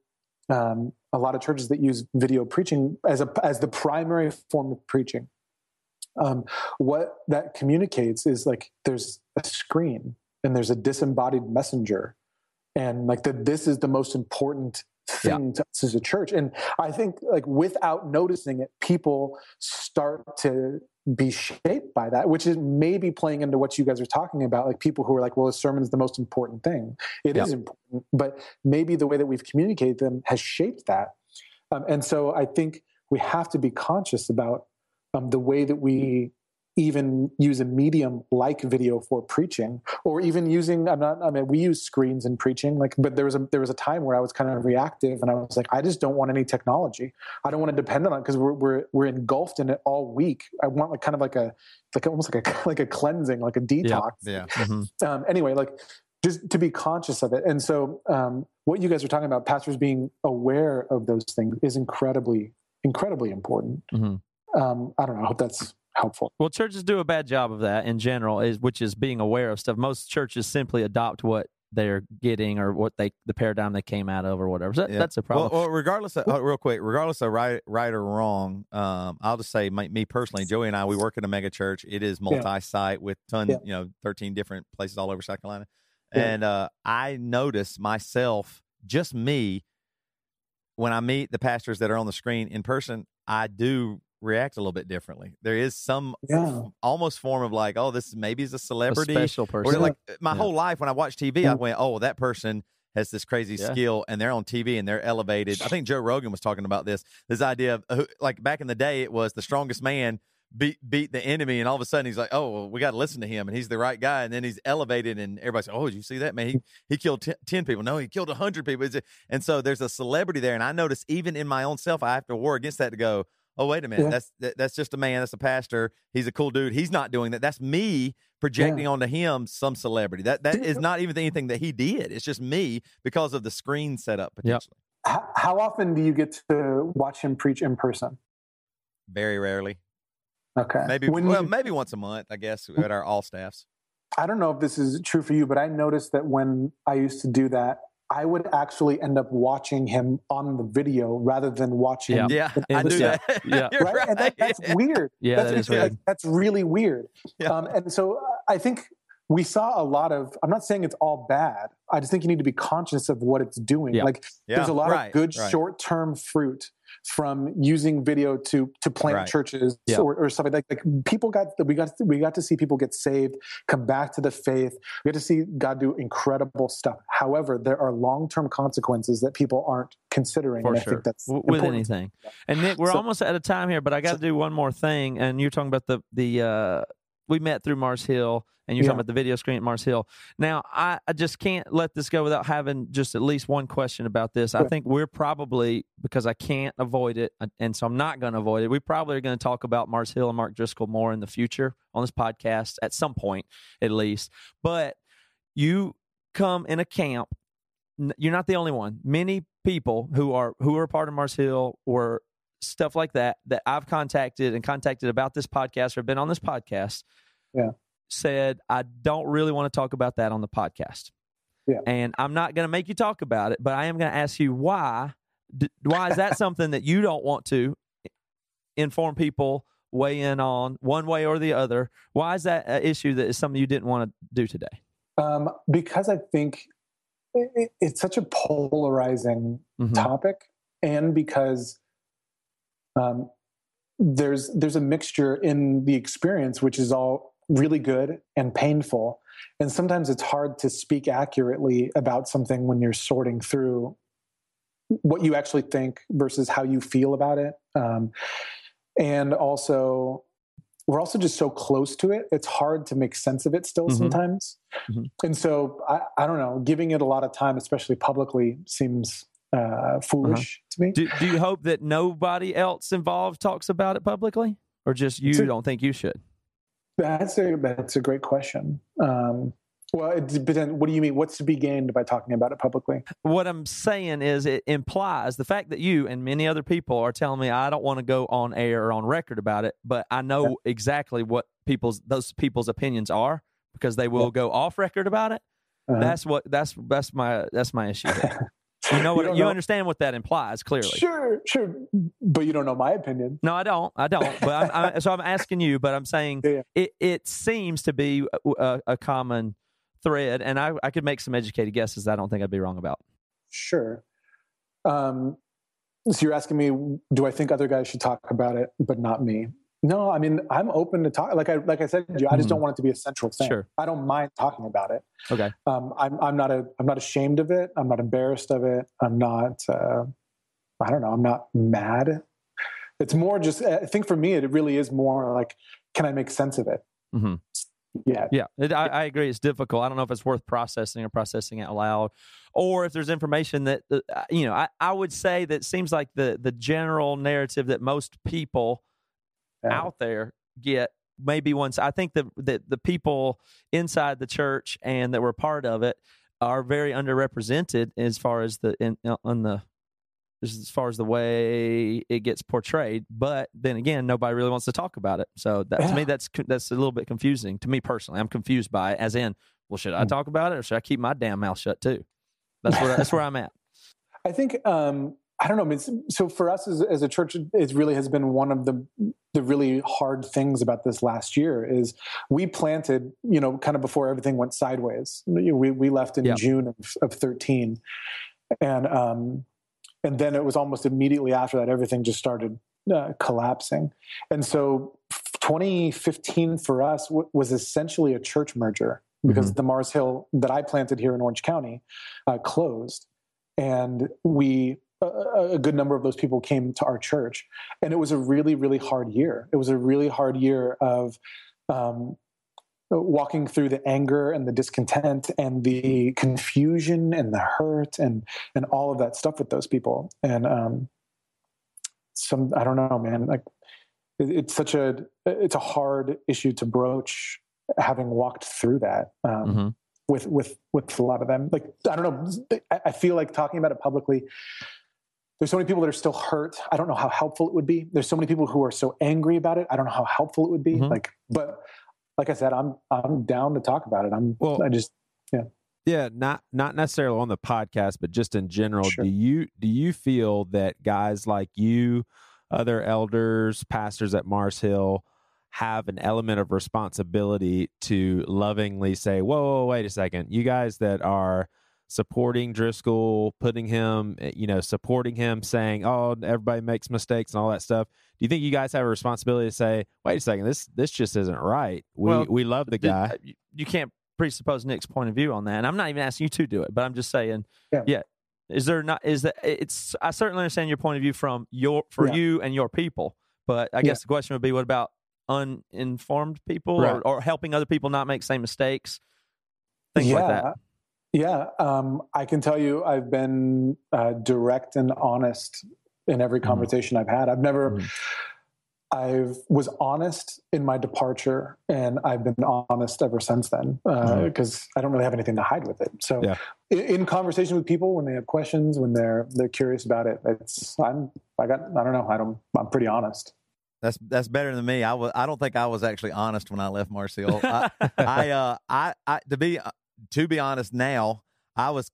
um, a lot of churches that use video preaching as a as the primary form of preaching, um, what that communicates is like there's a screen and there's a disembodied messenger, and like that this is the most important thing to us as a church. And I think like without noticing it, people start to be shaped by that, which is maybe playing into what you guys are talking about. Like people who are like, well, a sermon is the most important thing. It is Yeah. important, but maybe the way that we've communicated them has shaped that. Um, and so I think we have to be conscious about um, the way that we even use a medium like video for preaching or even using i'm not i mean we use screens in preaching like but there was a there was a time where i was kind of reactive and i was like i just don't want any technology i don't want to depend on it because we're, we're we're engulfed in it all week i want like kind of like a like almost like a like a cleansing like a detox Yeah. Mhm. um, anyway, like just to be conscious of it. And so, um, what you guys are talking about, pastors being aware of those things, is incredibly, incredibly important. Mhm. Um, I don't know. I hope that's helpful. Well, churches do a bad job of that in general, is which is being aware of stuff. Most churches simply adopt what they're getting or what they the paradigm they came out of or whatever. So that, Yeah. That's a problem. Well, well regardless of oh, real quick, regardless of right, right or wrong, um, I'll just say my, me personally, Joey and I, we work in a mega church. It is multi-site with ton, Yeah. you know, thirteen different places all over South Carolina, Yeah. and uh, I notice myself, just me, when I meet the pastors that are on the screen in person, I do react a little bit differently. There is some Yeah. almost form of like, oh, this maybe is a a celebrity, special or person. like my Yeah. whole life when I watch TV, Yeah. I went, "Oh, that person has this crazy Yeah. skill, and they're on TV and they're elevated." I think Joe Rogan was talking about this. This idea of uh, like back in the day, it was the strongest man beat beat the enemy, and all of a sudden he's like, "Oh, well, we got to listen to him, and he's the right guy." And then he's elevated, and everybody's like, "Oh, did you see that man? He he killed t- ten people. No, he killed hundred people." And so there's a celebrity there, and I notice even in my own self, I have to war against that to go. Oh wait a minute, Yeah. that's that, that's just a man. That's a pastor. He's a cool dude. He's not doing that. That's me projecting onto him some celebrity. That that is not even anything that he did. It's just me because of the screen setup potentially. How, how often do you get to watch him preach in person? Very rarely, Okay. maybe When well, you- maybe once a month, I guess, at our all staffs. I don't know if this is true for you, but I noticed that when I used to do that, I would actually end up watching him on the video rather than watching Yeah. Yeah, Yeah. I do that. Yeah. You're right? And that, that's Yeah. weird. Yeah, that's that is really- weird. That's really weird. Yeah. Um, and so uh, I think we saw a lot of. I'm not saying it's all bad. I just think you need to be conscious of what it's doing. Yeah. Like Yeah, there's a lot right, of good right. short-term fruit from using video to to plant Right. churches Yeah. or, or something like like people got we got we got to see people get saved, come back to the faith. We got to see God do incredible stuff. However, there are long-term consequences that people aren't considering. For and I think that's W- with important. anything. And Nick, we're So- almost out of time here, but I got to do one more thing. And you're talking about the the uh, we met through Mars Hill, and you're Yeah. talking about the video screen at Mars Hill. Now, I, I just can't let this go without having just at least one question about this. I think we're probably because I can't avoid it, and- and so I'm not going to avoid it. We probably are going to talk about Mars Hill and Mark Driscoll more in the future on this podcast at some point, at least. But you come in a camp you're not the only one. Many people who are who are part of Mars Hill or stuff like that that I've contacted and contacted about this podcast or been on this podcast, Yeah. said I don't really want to talk about that on the podcast. Yeah. And I'm not going to make you talk about it, but I am going to ask you why. D- why is that something that you don't want to inform people weigh in on one way or the other? Why is that an issue that is something you didn't want to do today? Um, because I think it, it- it's such a polarizing Mhm. topic, and because um, there's there's a mixture in the experience, which is all really good and painful, and sometimes it's hard to speak accurately about something when you're sorting through what you actually think versus how you feel about it. Um, and also, we're also just so close to it. It's hard to make sense of it still Mhm. sometimes. Mhm. And so, I, I don't know, giving it a lot of time, especially publicly, seems uh, foolish to me. Do, do you hope that nobody else involved talks about it publicly, or just you So- don't think you should? That's a that's a great question. Um, well, it, but then what do you mean? What's to be gained by talking about it publicly? What I'm saying is, it implies the fact that you and many other people are telling me I don't want to go on air or on record about it, but I know exactly what people's those people's opinions are because they will go off record about it. Uh-huh. That's what that's that's my that's my issue. You know what don't you, know- understand what that implies clearly. Sure, sure, but you don't know my opinion. No, I don't. I don't. But I'm, I, so I'm asking you. But I'm saying Yeah, it. It seems to be a, a, a common thread, and I, I could make some educated guesses. I don't think I'd be wrong about. Sure. Um, so you're asking me, do I think other guys should talk about it, but not me? No, I mean I'm open to talk. Like I like I said, to you, I just don't want it to be a central thing. Sure. I don't mind talking about it. Okay. Um, I'm I'm not a I'm not ashamed of it. I'm not embarrassed of it. I'm not. Uh, I don't know. I'm not mad. It's more just. I think for me, it really is more like, can I make sense of it? Mm-hmm. Yeah. Yeah, it, I, I agree. It's difficult. I don't know if it's worth processing or processing it out loud, or if there's information that uh, you know. I, I would say that seems like the the general narrative that most people Yeah. out there get maybe once I think that the, the people inside the church and that were part of it are very underrepresented as far as the in on the as far as the way it gets portrayed. But then again, nobody really wants to talk about it. So that, to me, that's that's a little bit confusing to me personally. I'm confused by it. As in, well, should I Hmm. talk about it or should I keep my damn mouth shut too? That's where that's where I'm at. I think um, I don't know. I mean, so for us as, as a church, it really has been one of the the really hard things about this last year is we planted, you know, kind of before everything went sideways. We we left in Yeah. June of, of thirteen, and um, and then it was almost immediately after that everything just started uh, collapsing, and so 2015 for us w- was essentially a church merger because the Mars Hill that I planted here in Orange County uh, closed and we a, a good number of those people came to our church. And it was a really really hard year. It was a really hard year of um, walking through the anger and the discontent and the confusion and the hurt and and all of that stuff with those people. And um some i don't know man like it, it's such a it's a hard issue to broach having walked through that um Mhm. with with with a lot of them. Like i don't know I feel like talking about it publicly there's so many people that are still hurt i don't know how helpful it would be there's so many people who are so angry about it i don't know how helpful it would be Mhm. like but like i said i'm i'm down to talk about it i'm Well- i just yeah. Yeah, not not necessarily on the podcast, but just in general. Sure. Do you do you feel that guys like you, other elders, pastors at Mars Hill, have an element of responsibility to lovingly say, "Whoa, whoa, wait a second, you guys that are." Supporting Driscoll, putting him, eh, you know, supporting him, saying, "Oh, everybody makes mistakes and all that stuff." Do you think you guys have a responsibility to say, "Wait a second, this this just isn't right. We Well, we love the guy." you- You can't presuppose Nick's point of view on that, and I'm not even asking you to do it, but I'm just saying, Yeah. Is there not? Is that? It's. I certainly understand your point of view from your for Yeah. you and your people, but I guess the question would be, what about uninformed people Right. or, or helping other people not make same mistakes, things like that. Yeah, um, I can tell you, I've been uh, direct and honest in every Mm-hmm. conversation I've had. I've never, Mhm. I've was honest in my departure, and I've been honest ever since then Mm-hmm. because I don't really have anything to hide with it. So, Yeah. in, conversation with people when they have questions, when they're they're curious about it, it's I'm I got I don't know I don't I'm pretty honest. That's that's better than me. I was. I don't think I was actually honest when I left Mars Hill. I, I, uh, I, I, to be, to be honest, now I was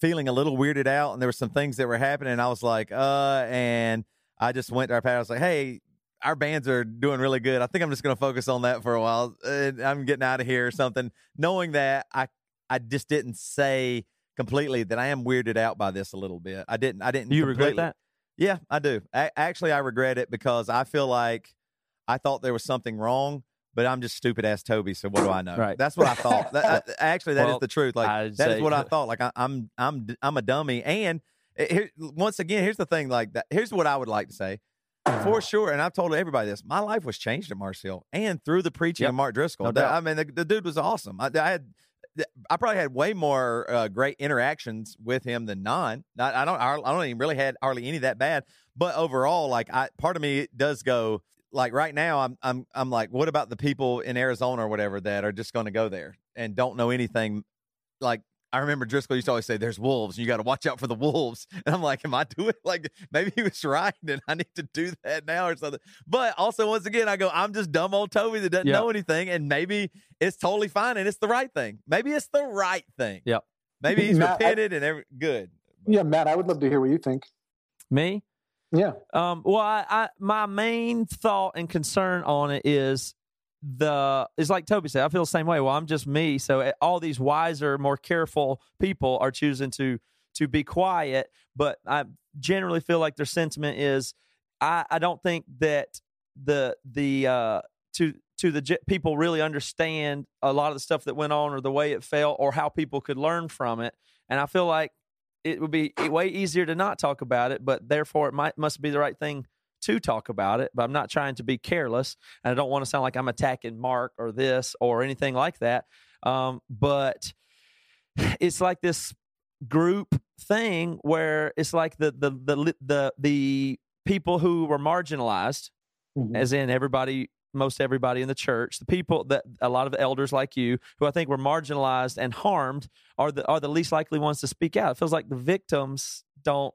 feeling a little weirded out, and there were some things that were happening. And I was like, uh, and I just went to our pastor. I was like, hey, our bands are doing really good. I think I'm just going to focus on that for a while. And I'm getting out of here or something. Knowing that, I, I just didn't say completely that I am weirded out by this a little bit. I didn't. I didn't. You regret that? Yeah, I do. A- actually, I regret it because I feel like I thought there was something wrong, but I'm just stupid ass Toby. So what do I know? Right. That's what I thought. That, I- actually, that is Well, the truth. Like I'd that is what I thought. Like I, I'm I'm I'm a dummy. And here, once again, here's the thing. Like that. Here's what I would like to say. For sure, and I've told everybody this. My life was changed at Mars Hill, and through the preaching Yep. of Mark Driscoll. No. I mean, the, the dude was awesome. I, I had, I probably had way more uh, great interactions with him than none. I, I don't, I don't even really had hardly any that bad. But overall, like, I part of me does go like right now. I'm, I'm, I'm like, what about the people in Arizona or whatever that are just going to go there and don't know anything? Like, I remember Driscoll used to always say, "There's wolves, and you got to watch out for the wolves." And I'm like, "Am I doing like maybe he was right, and I need to do that now or something?" But also, once again, I go, "I'm just dumb old Toby that doesn't Yeah. know anything, and maybe it's totally fine, and it's the right thing. Maybe it's the right thing. Yep. Maybe he's Matt, I- repented and every good. Yeah, Matt, I would love to hear what you think. Me? Yeah. Um, well, I, I my main thought and concern on it is the is like Toby said. I feel the same way. Well, I'm just me, so eh, all these wiser, more careful people are choosing to to be quiet. But I generally feel like their sentiment is, I I don't think that the the uh to to the ge- people really understand a lot of the stuff that went on or the way it felt or how people could learn from it. And I feel like it would be way easier to not talk about it, but therefore it might must be the right thing to talk about it. But I'm not trying to be careless, and I don't want to sound like I'm attacking Mark or this or anything like that. Um, but it's like this group thing where it's like the the the the the people who were marginalized, Mhm. as in everybody most everybody in the church the people that a lot of elders like you who i think were marginalized and harmed are the are the least likely ones to speak out it feels like the victims don't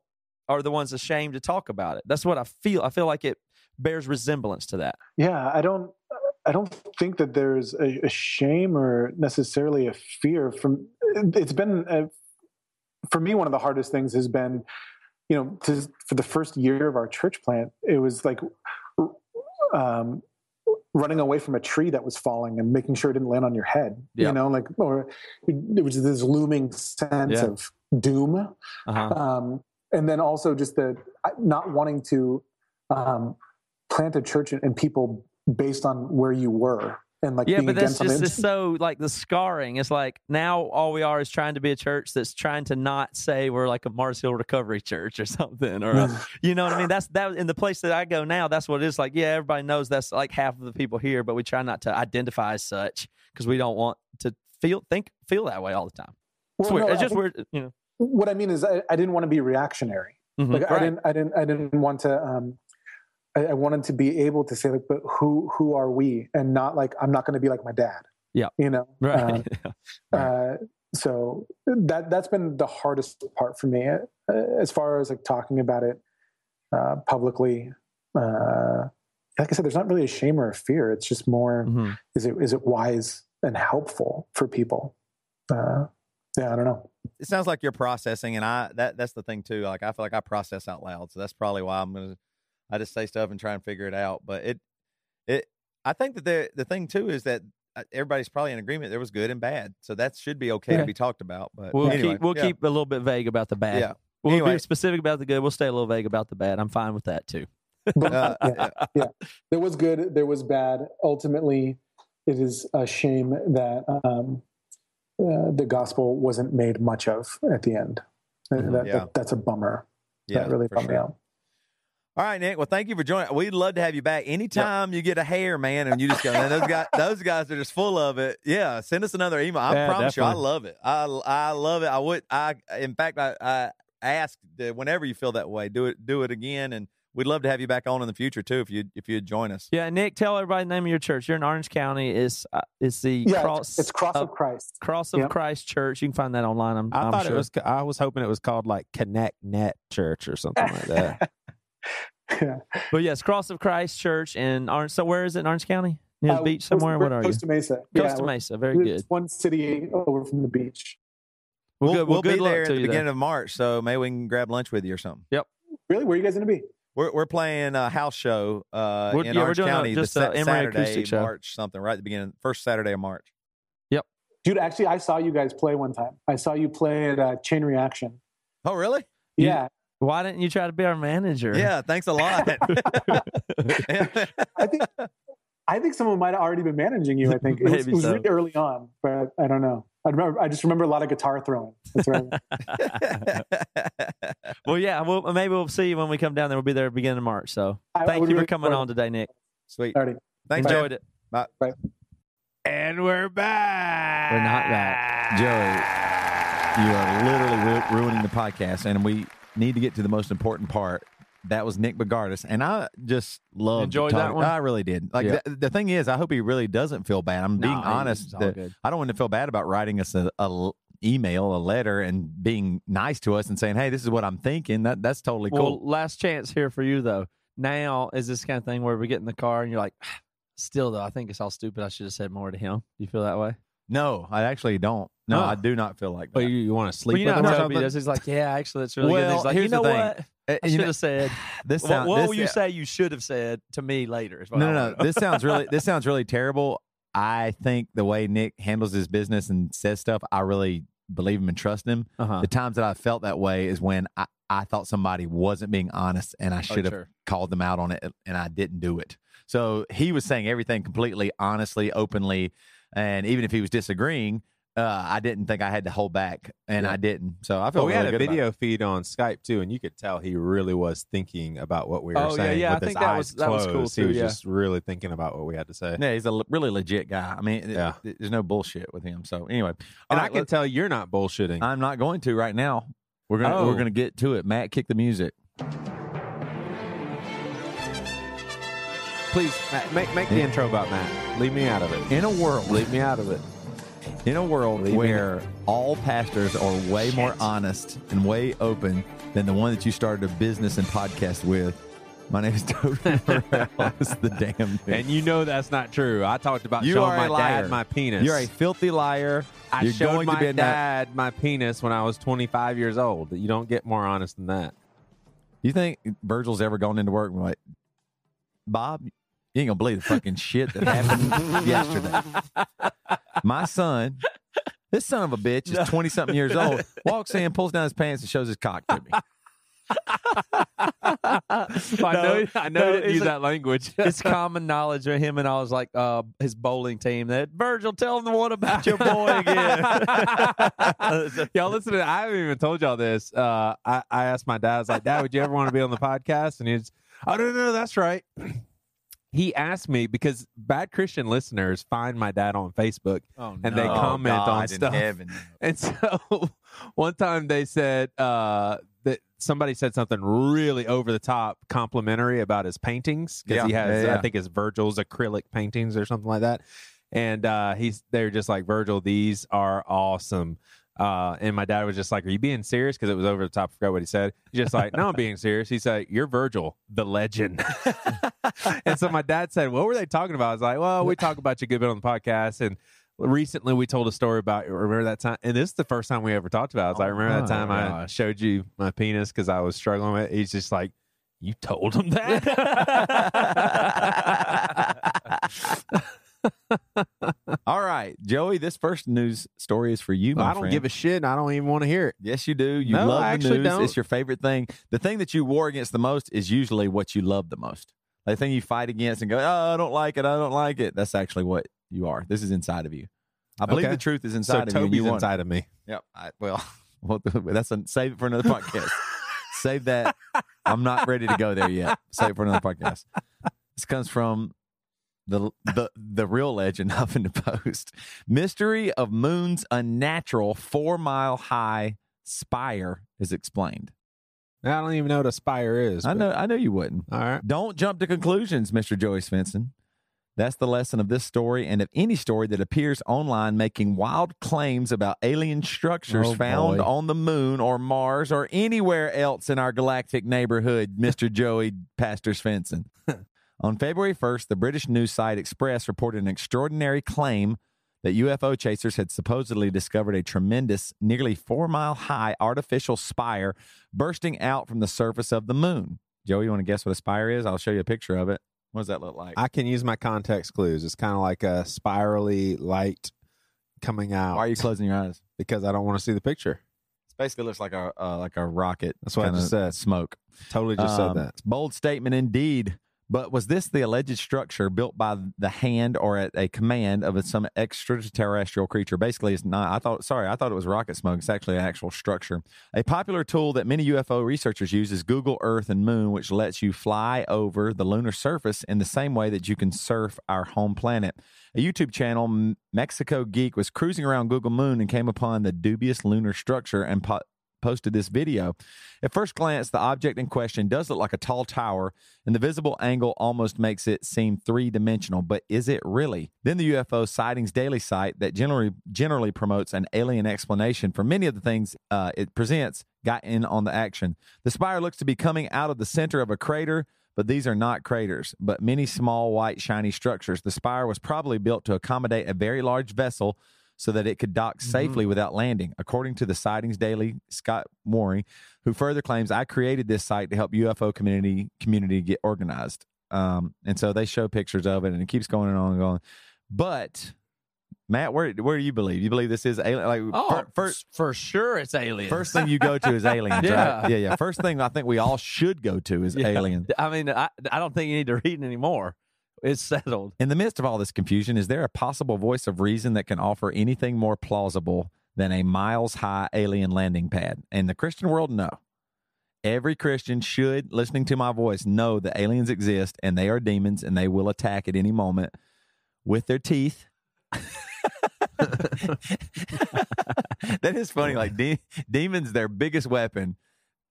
are the ones ashamed to talk about it that's what i feel i feel like it bears resemblance to that Yeah, I don't. I don't think that there's a, a shame or necessarily a fear. From it's been a, for me one of the hardest things has been, you know, to, for the first year of our church plant, it was like um, running away from a tree that was falling and making sure it didn't land on your head. Yeah. You know, like or it was this looming sense Yeah. of doom uh-huh. um, and then also just the not wanting to um, plant a church and, and people based on where you were and like yeah but that's just it's so like the scarring. It's like now all we are is trying to be a church that's trying to not say we're like a mars hill recovery church or something or a, you know what i mean? That's that in the place that i go now that's what it is. Like yeah everybody knows that's like half of the people here but we try not to identify as such because we don't want to feel think feel that way all the time. It's Well, weird. no, it's just weird you know. what I mean is I, I didn't want to be reactionary. Mhm, Like I didn't I didn't I didn't want to um I, I wanted to be able to say like but who who are we and not like I'm not going to be like my dad. Yeah. You know. right Uh, uh, so that that's been the hardest part for me uh, as far as like talking about it uh, publicly. Uh, like I said, there's not really a shame or a fear. It's just more Mhm. is it is it wise and helpful for people? Uh, yeah, I don't know. It sounds like you're processing, and I that that's the thing too. Like I feel like I process out loud, so that's probably why I'm gonna. I just say stuff and try and figure it out. But it, it. I think that the the thing too is that uh, everybody's probably in agreement. There was good and bad, so that should be okay Yeah. to be talked about. But we'll anyway, keep we'll yeah. keep a little bit vague about the bad Yeah. we'll Anyway. be specific about the good we'll stay a little vague about the bad i'm fine with that too Uh, yeah, there was good, there was bad. Ultimately, it is a shame that um, uh, the gospel wasn't made much of at the end. Mhm. that, Yeah. that- that's a bummer. yeah, that really for bummed me out. All right, Nick. Well, thank you for joining. We'd love to have you back anytime you get a hair, man, and you just go. Man, those guys, those guys are just full of it. Yeah, send us another email. I Yeah, promise you, I love it. I I love it. I would. I in fact, I, I ask that whenever you feel that way, do it. Do it again, and we'd love to have you back on in the future too. If you if you'd join us. Yeah, Nick, tell everybody the name of your church. You're in Orange County. It's uh, it's the Yeah, cross. it's, it's Cross of Christ. Cross of Yep. Christ Church. You can find that online. I'm, I I'm thought sure. it was. I was hoping it was called like Connect Net Church or something like that. yeah. But yes, Cross of Christ Church in Orange. So where is it in Orange County? Near the Uh, beach somewhere. Costa- What are you? Costa Mesa. Costa yeah, Mesa. Very it's good. One city over from the beach. Well, we'll good. Well, we'll good be there at the beginning There. of March, so maybe we can grab lunch with you or something. Yep. Really? Where are you guys going to be? We're we're playing a house show uh, We're- in yeah, Orange doing a- County just the a sa- Saturday, acoustic show. March something, right at the beginning, first Saturday of March. Yep. Dude, actually, I saw you guys play one time. I saw you play at uh, Chain Reaction. Oh, really? You- Yeah. Why didn't you try to be our manager? Yeah, thanks a lot. I think I think someone might have already been managing you. I think it was, it was so. really early on, but I don't know. I remember. I just remember a lot of guitar throwing. That's right. well, yeah. Well, maybe we'll see you when we come down there. We'll be there beginning of March. So I- I thank would you for coming on today, Nick. Sweet. Alrighty. Thanks, Enjoyed Joey. it. And we're back. We're not back. Joey, you are literally ru- ruining the podcast, and we need to get to the most important part. That was Nick Bogardus, and I just loved Enjoyed that one? I really did. Like Yeah. the, the thing is, I hope he really doesn't feel bad. I'm being No, honest. that. I don't want to feel bad about writing us a, email, a letter, and being nice to us and saying, "Hey, this is what I'm thinking." That that's totally Well, cool. last chance here for you though. Now is this kind of thing where we get in the car and you're like, ah, still though, I think it's all stupid. I should have said more to him. Do you feel that way? No, I actually don't. No, Huh. I do not feel like that. But you, you want to sleep Well, you with know him how or Toby something? does. He's like, yeah, actually, that's really good. Well, He's like, here's you the know thing. what? Uh, I you should know- have said. this What, sound, what this, will you say you should have said to me later? is what No, I no, wanna no. know. This sounds really. This sounds really terrible. I think the way Nick handles his business and says stuff, I really believe him and trust him. Uh-huh. The times that I felt that way is when I, I thought somebody wasn't being honest, and I should have sure. called them out on it, and I didn't do it. So he was saying everything completely honestly, openly, and even if he was disagreeing, uh, I didn't think I had to hold back, and I didn't. So I Well, felt we really had a good about it. video feed on Skype too, and you could tell he really was thinking about what we were Oh, saying yeah, I with his think that eyes was- that was closed. cool, he was yeah. just really thinking about what we had to say. Yeah, he's a l- really legit guy. I mean, it- Yeah. it- there's no bullshit with him. So anyway, And all I can tell you're not bullshitting. I'm not going to right now. We're gonna Oh. we're gonna get to it. Matt, kick the music. Please, Matt, make make the intro about Matt. Leave me out of it. In a world, Leave me out of it. In a world me- where all pastors are way more honest and way open than the one that you started a business and podcast with. My name is Toby Morrell, the damn dude. And you know that's not true. I talked about You showing my dad my penis. You're a filthy liar. I You're showed my to be that. dad my penis when I was 25 years old. You don't get more honest than that. You think Virgil's ever gone into work and like, Bob, you ain't gonna believe the fucking shit that happened yesterday. My son, this son of a bitch is twenty something years old. Walks in, pulls down his pants, and shows his cock to me. I know, I know no, you didn't it's use a- that language. it's common knowledge of him and I was like uh, his bowling team that Virgil, tell him the one about your boy again. y'all listen to I haven't even told y'all this. Uh, I, I asked my dad, I was like, Dad, would you ever want to be on the podcast? And he's, oh, no, no, no, that's right. He asked me because bad Christian listeners find my dad on Facebook oh, and they Oh, comment on stuff. And so one time they said uh, that somebody said something really over the top complimentary about his paintings because Yeah, he has, yeah, yeah. I think, his Virgil's acrylic paintings or something like that. And uh, he's they're just like Virgil, these are awesome. Uh, and my dad was just like, "Are you being serious?" Because it was over the top. I forgot what he said. He's just like, "No, I'm being serious." He said, "You're Virgil, the legend." and so my dad said, "What were they talking about?" I was like, "Well, we talk about you a good bit on the podcast." And recently, we told a story about remember that time. And this is the first time we ever talked about. it. I like, "Remember that Oh, time I showed you my penis because I was struggling with?" it? He's just like, "You told him that." All right, Joey. This first news story is for you, my I don't friend. give a shit. and I don't even want to hear it. Yes, you do. You No, love I the actually news. don't. It's your favorite thing. The thing that you war against the most is usually what you love the most. The thing you fight against and go, oh, I don't like it. I don't like it. That's actually what you are. This is inside of you. I believe Okay. the truth is So inside of you. and Toby's you want it. inside of me. Yep. I, well, well, that's a, save it for another podcast. save that. I'm not ready to go there yet. Save it for another podcast. This comes from the the the real legend Huffington Post. Mystery of Moon's unnatural four mile high spire is explained. I don't even know what a spire is. I know I know you wouldn't. All right. Don't jump to conclusions, Mr. Joey Svendsen. That's the lesson of this story and of any story that appears online making wild claims about alien structures Oh, found boy. on the moon or Mars or anywhere else in our galactic neighborhood, Mr. Joey Pastor Svendsen. on February 1st, the British news site Express reported an extraordinary claim that UFO chasers had supposedly discovered a tremendous, nearly four mile high artificial spire bursting out from the surface of the moon. Joey, you want to guess what a spire is? I'll show you a picture of it. What does that look like? I can use my context clues. It's kind of like a spirally light coming out. Why are you closing your eyes? Because I don't want to see the picture. It basically, looks like a uh, like a rocket. That's what I just said. Smoke. Totally just Um, said that. Bold statement indeed. But was this the alleged structure built by the hand or at a command of some extraterrestrial creature? Basically, it's not. I thought, sorry, I thought it was rocket smoke. It's actually an actual structure. A popular tool that many UFO researchers use is Google Earth and Moon, which lets you fly over the lunar surface in the same way that you can surf our home planet. A YouTube channel, Mexico Geek, was cruising around Google Moon and came upon the dubious lunar structure and po- posted this video. At first glance, the object in question does look like a tall tower, and the visible angle almost makes it seem three dimensional. But is it really? Then the UFO Sightings Daily site that generally generally promotes an alien explanation for many of the things uh, it presents got in on the action. The spire looks to be coming out of the center of a crater. But these are not craters, but many small, white, shiny structures. The spire was probably built to accommodate a very large vessel so that it could dock safely without landing. According to the Sightings Daily, Scott Mooring, who further claims I created this site to help UFO community community get organized. Um, and so they show pictures of it, and it keeps going and on and going. But Matt, where where do you believe? You believe this is alien? Like Oh, first for sure it's aliens. first thing you go to is aliens, Yeah. right? Yeah, yeah. First thing I think we all should go to is Yeah. alien. I mean, I, I don't think you need to read anymore. It's settled. In the midst of all this confusion, is there a possible voice of reason that can offer anything more plausible than a miles high alien landing pad? In the Christian world, no. Every Christian should, listening to my voice, know that aliens exist and they are demons and they will attack at any moment with their teeth. that is funny. Like de- demons, their biggest weapon,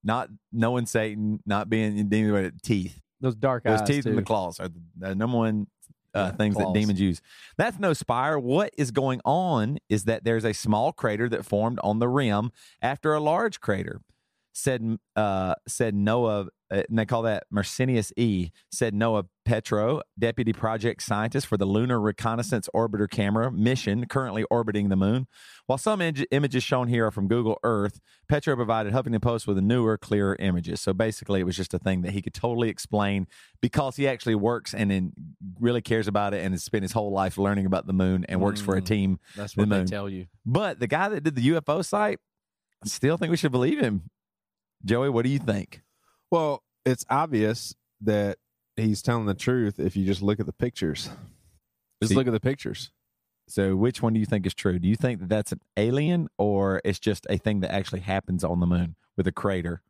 not knowing Satan, not being demon, but teeth. Those dark eyes. Those eyes. teeth and the too. claws are the, number one uh, Yeah, things claws. that demons use. That's no spire. What is going on is that there's a small crater that formed on the rim after a large crater. Said uh, said Noah, and they call that Mersenius E. Said Noah Petro, deputy project scientist for the Lunar Reconnaissance Orbiter Camera mission currently orbiting the moon. While some imag- images shown here are from Google Earth, Petro provided Huffington Post with newer, clearer images. So basically, it was just a thing that he could totally explain because he actually works and then really cares about it and has spent his whole life learning about the moon and works for a Mm. team. That's the what they moon. tell you. But the guy that did the UFO site, I still think we should believe him. Joey, what do you think? Well, it's obvious that he's telling the truth if you just look at the pictures. Just See- look at the pictures. So, which one do you think is true? Do you think that that's an alien or it's just a thing that actually happens on the moon with a crater?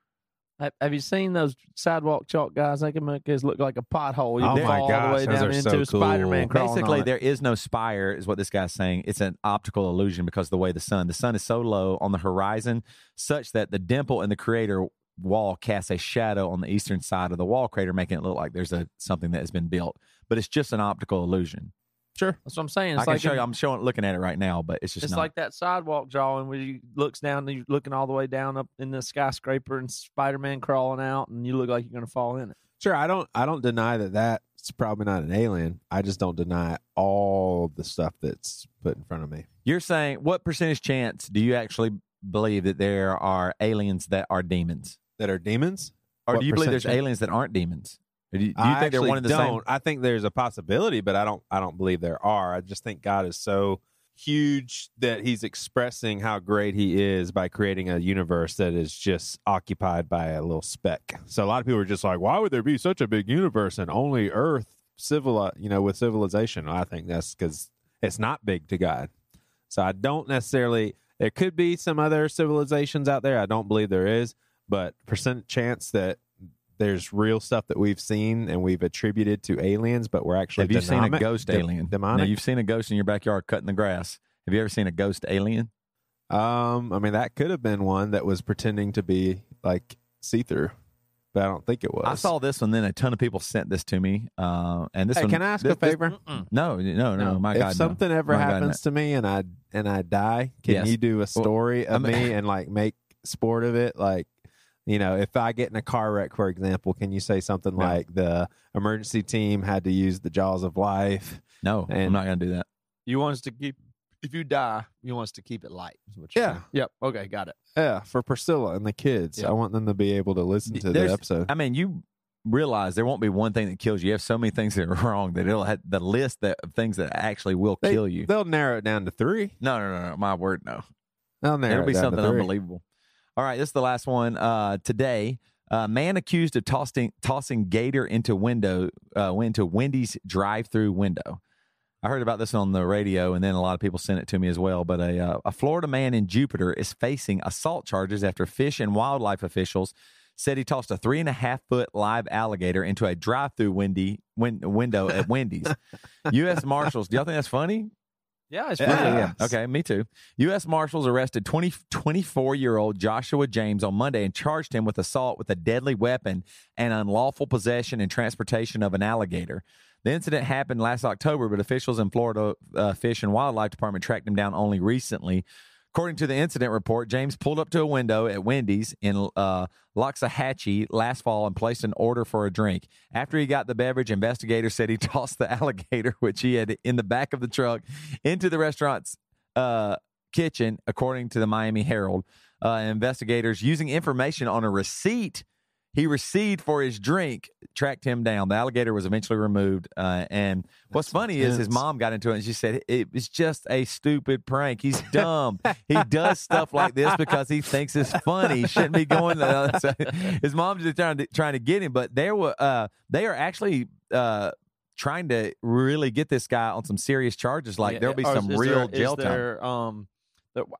Have- Have you seen those sidewalk chalk guys? They can make us look like a pothole. You Oh fall my all gosh, the way those down are into so a Spider-Man cool. Basically, on it. there is no spire, is what this guy's saying. It's an optical illusion because of the way the sun, the sun is so low on the horizon, such that the dimple in the crater wall casts a shadow on the eastern side of the wall crater, making it look like there's a something that has been built. But it's just an optical illusion. Sure. That's what I'm saying. It's I can like show you. I'm showing, looking at it right now, but it's just it's not. like that sidewalk drawing where you looks down, and you're looking all the way down up in the skyscraper, and Spider-Man crawling out, and you look like you're going to fall in it. Sure. I don't I don't deny that that's probably not an alien. I just don't deny all the stuff that's put in front of me. You're saying what percentage chance do you actually believe that there are aliens that are demons, That are demons? or do you believe there's aliens that aren't demons? Or do you, do you I think they're one of the don't. same? I think there's a possibility, but I don't. I don't believe there are. I just think God is so huge that He's expressing how great He is by creating a universe that is just occupied by a little speck. So a lot of people are just like, "Why would there be such a big universe and only Earth civil? You know, with civilization?" I think that's because it's not big to God. So I don't necessarily. There could be some other civilizations out there. I don't believe there is, but percent chance that there's real stuff that we've seen and we've attributed to aliens, but we're actually Have you seen a demonic- ghost de- alien? Demonic. Now you've seen a ghost in your backyard cutting the grass. Have you ever seen a ghost alien? um, I mean, that could have been one that was pretending to be like see through, but I don't think it was. I saw this one. Then a ton of people sent this to me. Uh, and this Hey, one. can I ask this- a favor? Mm-mm. No, no, no, My if God, no. something ever My God, no. happens to me and I and I die, can Yes. you do a story I of mean- me and like make sport of it? Like, you know, if I get in a car wreck, for example, can you say something No. like the emergency team had to use the jaws of life? No, I'm not going to do that. You want us to keep, if you die, you want us to keep it light. Is what Yeah. saying. Yep. Okay. Got it. Yeah, for Priscilla and the kids. Yeah. I want them to be able to listen to the episode. I mean, you realize there won't be one thing that kills you. You have so many things that are wrong that it'll have the list that of things that actually will They- kill you. They'll narrow it down to three. No, no, no, no. My word, no. They'll narrow It'll be down something unbelievable. All right, this is the last one uh, today. Uh, man accused of tossing tossing gator into window uh, into Wendy's drive-through window. I heard about this on the radio, and then a lot of people sent it to me as well. But a uh, a Florida man in Jupiter is facing assault charges after fish and wildlife officials said he tossed a three and a half foot live alligator into a drive-through windy win, window at Wendy's. U.S. Marshals. Do y'all think that's funny? Yeah, it's Yeah, pretty. yeah. Okay, me too. U.S. Marshals arrested 20, 24 year old Joshua James on Monday and charged him with assault with a deadly weapon and unlawful possession and transportation of an alligator. The incident happened last October, but officials in Florida uh, Fish and Wildlife Department tracked him down only recently. According to the incident report, James pulled up to a window at Wendy's in uh, Loxahatchee last fall and placed an order for a drink. After he got the beverage, investigators said he tossed the alligator, which he had in the back of the truck, into the restaurant's uh, kitchen, according to the Miami Herald. Uh, investigators, using information on a receipt he received for his drink, tracked him down. The alligator was eventually removed. Uh, and what's funny is his mom got into it and she said it was just a stupid prank. He's dumb. he does stuff like this because he thinks it's funny. He shouldn't be going. To, so his mom's just trying to trying to get him, but there were uh, they are actually. Uh, Trying to really get this guy on some serious charges, like Yeah, there'll be some is real there, jail is time. Um,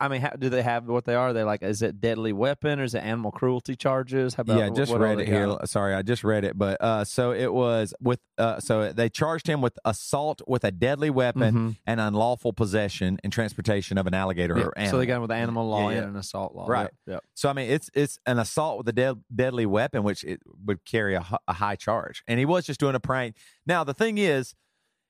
I mean, how, do they have what they are? They like, is it deadly weapon or is it animal cruelty charges? How about yeah, I just read it here. got? Sorry, I just read it, but uh, so it was with uh, so they charged him with assault with a deadly weapon Mhm. and unlawful possession and transportation of an alligator Yeah, or animal. So they got him with animal law Yeah, yeah. and an assault law. Right. Yep, yep. So I mean, it's it's an assault with a dead, deadly weapon, which it would carry a, a high charge, and he was just doing a prank. Now the thing is,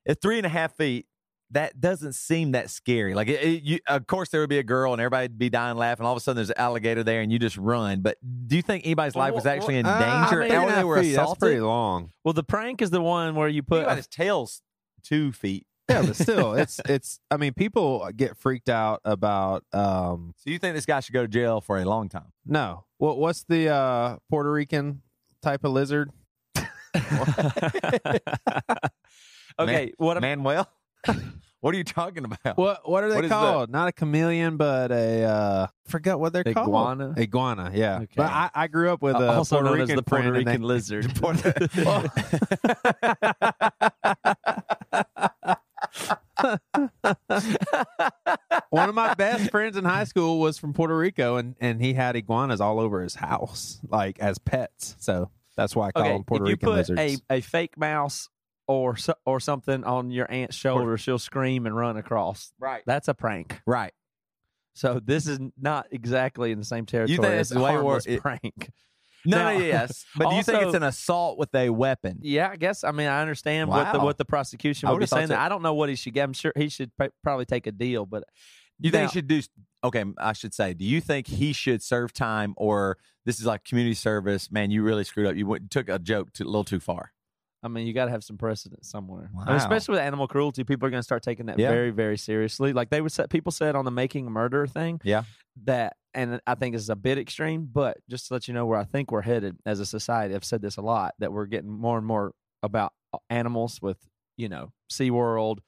at three and a half feet, that doesn't seem that scary. Like, it, it- you, of course, there would be a girl, and everybody'd be dying laughing. All of a sudden, there's an alligator there, and you just run. But do you think anybody's life was actually in Uh, danger I mean, or they were half feet, That's pretty long. Well, the prank is the one where you put. about his tail's two feet. Yeah, but still, it's it's. I mean, people get freaked out about. um So you think this guy should go to jail for a long time? No, what what's the uh Puerto Rican type of lizard? okay, what? am- Manuel? what are you talking about? What what are they What called? Not a chameleon, but a uh forgot what they're called. Iguana? Iguana, yeah. Okay. But I, I grew up with a also Puerto known Rican as the Puerto friend, and they- Rican lizard. One of my best friends in high school was from Puerto Rico, and and he had iguanas all over his house, like as pets. So that's why I call okay, them Puerto if you Rican put lizards. a, a fake mouse or or something on your aunt's shoulder, she'll scream and run across. right. That's a prank. Right. So this is not exactly in the same territory think as it's a way worse- prank. No, Now- no, yes. But do you think it's an assault with a weapon? Yeah, I guess. I mean, I understand what the what the prosecution would be saying. so. I don't know what he should get. I'm sure he should probably take a deal, but You think he should do? Okay, I should say. Do you think he should serve time, or this is like community service? Man, you really screwed up. You went, took a joke to, a little too far. I mean, you got to have some precedent somewhere. I mean, especially with animal cruelty, people are going to start taking that Yeah. very, very seriously. Like they would say, people said on the making a murder thing. Yeah. That, and I think it's a bit extreme, but just to let you know where I think we're headed as a society, I've said this a lot that we're getting more and more about animals with, you know, SeaWorld,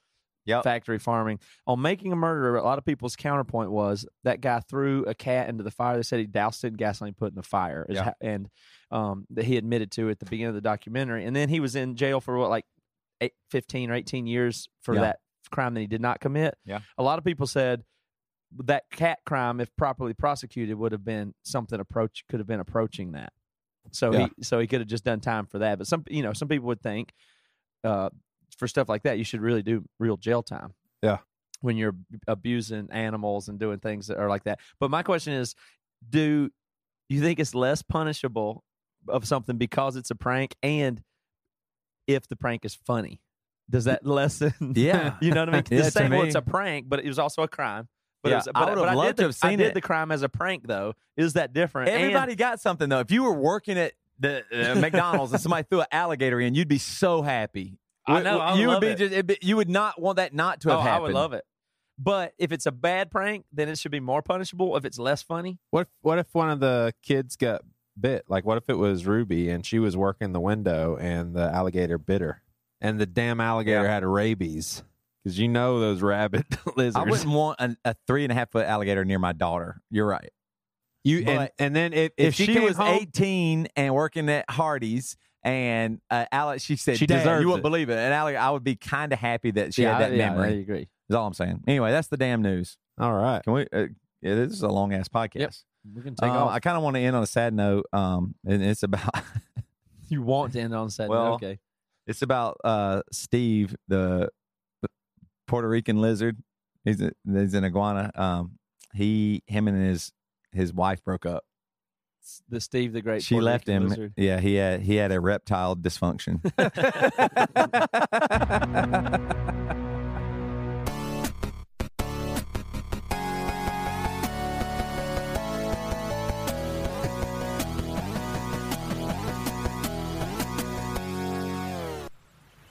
Yep. factory farming. On making a murder, a lot of people's counterpoint was that guy threw a cat into the fire. They said he doused it in gasoline, put it in the fire, is Yeah. and um, that he admitted to at the beginning of the documentary. And then he was in jail for what, like eight, 15 or 18 years for Yeah. that crime that he did not commit. Yeah. A lot of people said that cat crime, if properly prosecuted, would have been something approach could have been approaching that. So Yeah. he so he could have just done time for that. But some you know some people would think uh, for stuff like that you should really do real jail time. Yeah. When you're abusing animals and doing things that are like that. But my question is, do you think it's less punishable of something because it's a prank and if the prank is funny? Does that lessen? Yeah. you know what I mean. Yeah, the to same, well, it's a prank, but it was also a crime. But, Yeah, it was, I would've loved did to the, have seen I did it. the crime as a prank, though. Is that different? And- Everybody got something though. If you were working at the uh, McDonald's and somebody threw an alligator in, you'd be so happy. I know, I would you would love be it. just. it'd be- you would not want that not to oh, have I would love it. But if it's a bad prank, then it should be more punishable. If it's less funny, What if, what if one of the kids got bit? Like, what if it was Ruby and she was working the window and the alligator bit her, and the damn alligator Yeah. had rabies? Because you know those rabbit lizards. I wouldn't want an, a three and a half foot alligator near my daughter. You're right. You and, and then if, if, if, she, came was home, 18 and working at Hardee's and uh, Alex, she said, She deserves you wouldn't it." believe it. And Alex, I would be kind of happy that she yeah, had that yeah, I agree. Is all I'm saying. Anyway, that's the damn news. all right. Can we? Uh, yeah, this is a long ass podcast. Yep. We can take Um, off. I kind of want to end on a sad note. Um, and it's about you want to end on Saturday? Well, okay. it's about uh Steve, the, the Puerto Rican lizard. He's a, he's an iguana. Um, he, him, and his his wife broke up. The Steve the Great. she Puerto left Rican him. lizard. Yeah, he had he had a reptile dysfunction.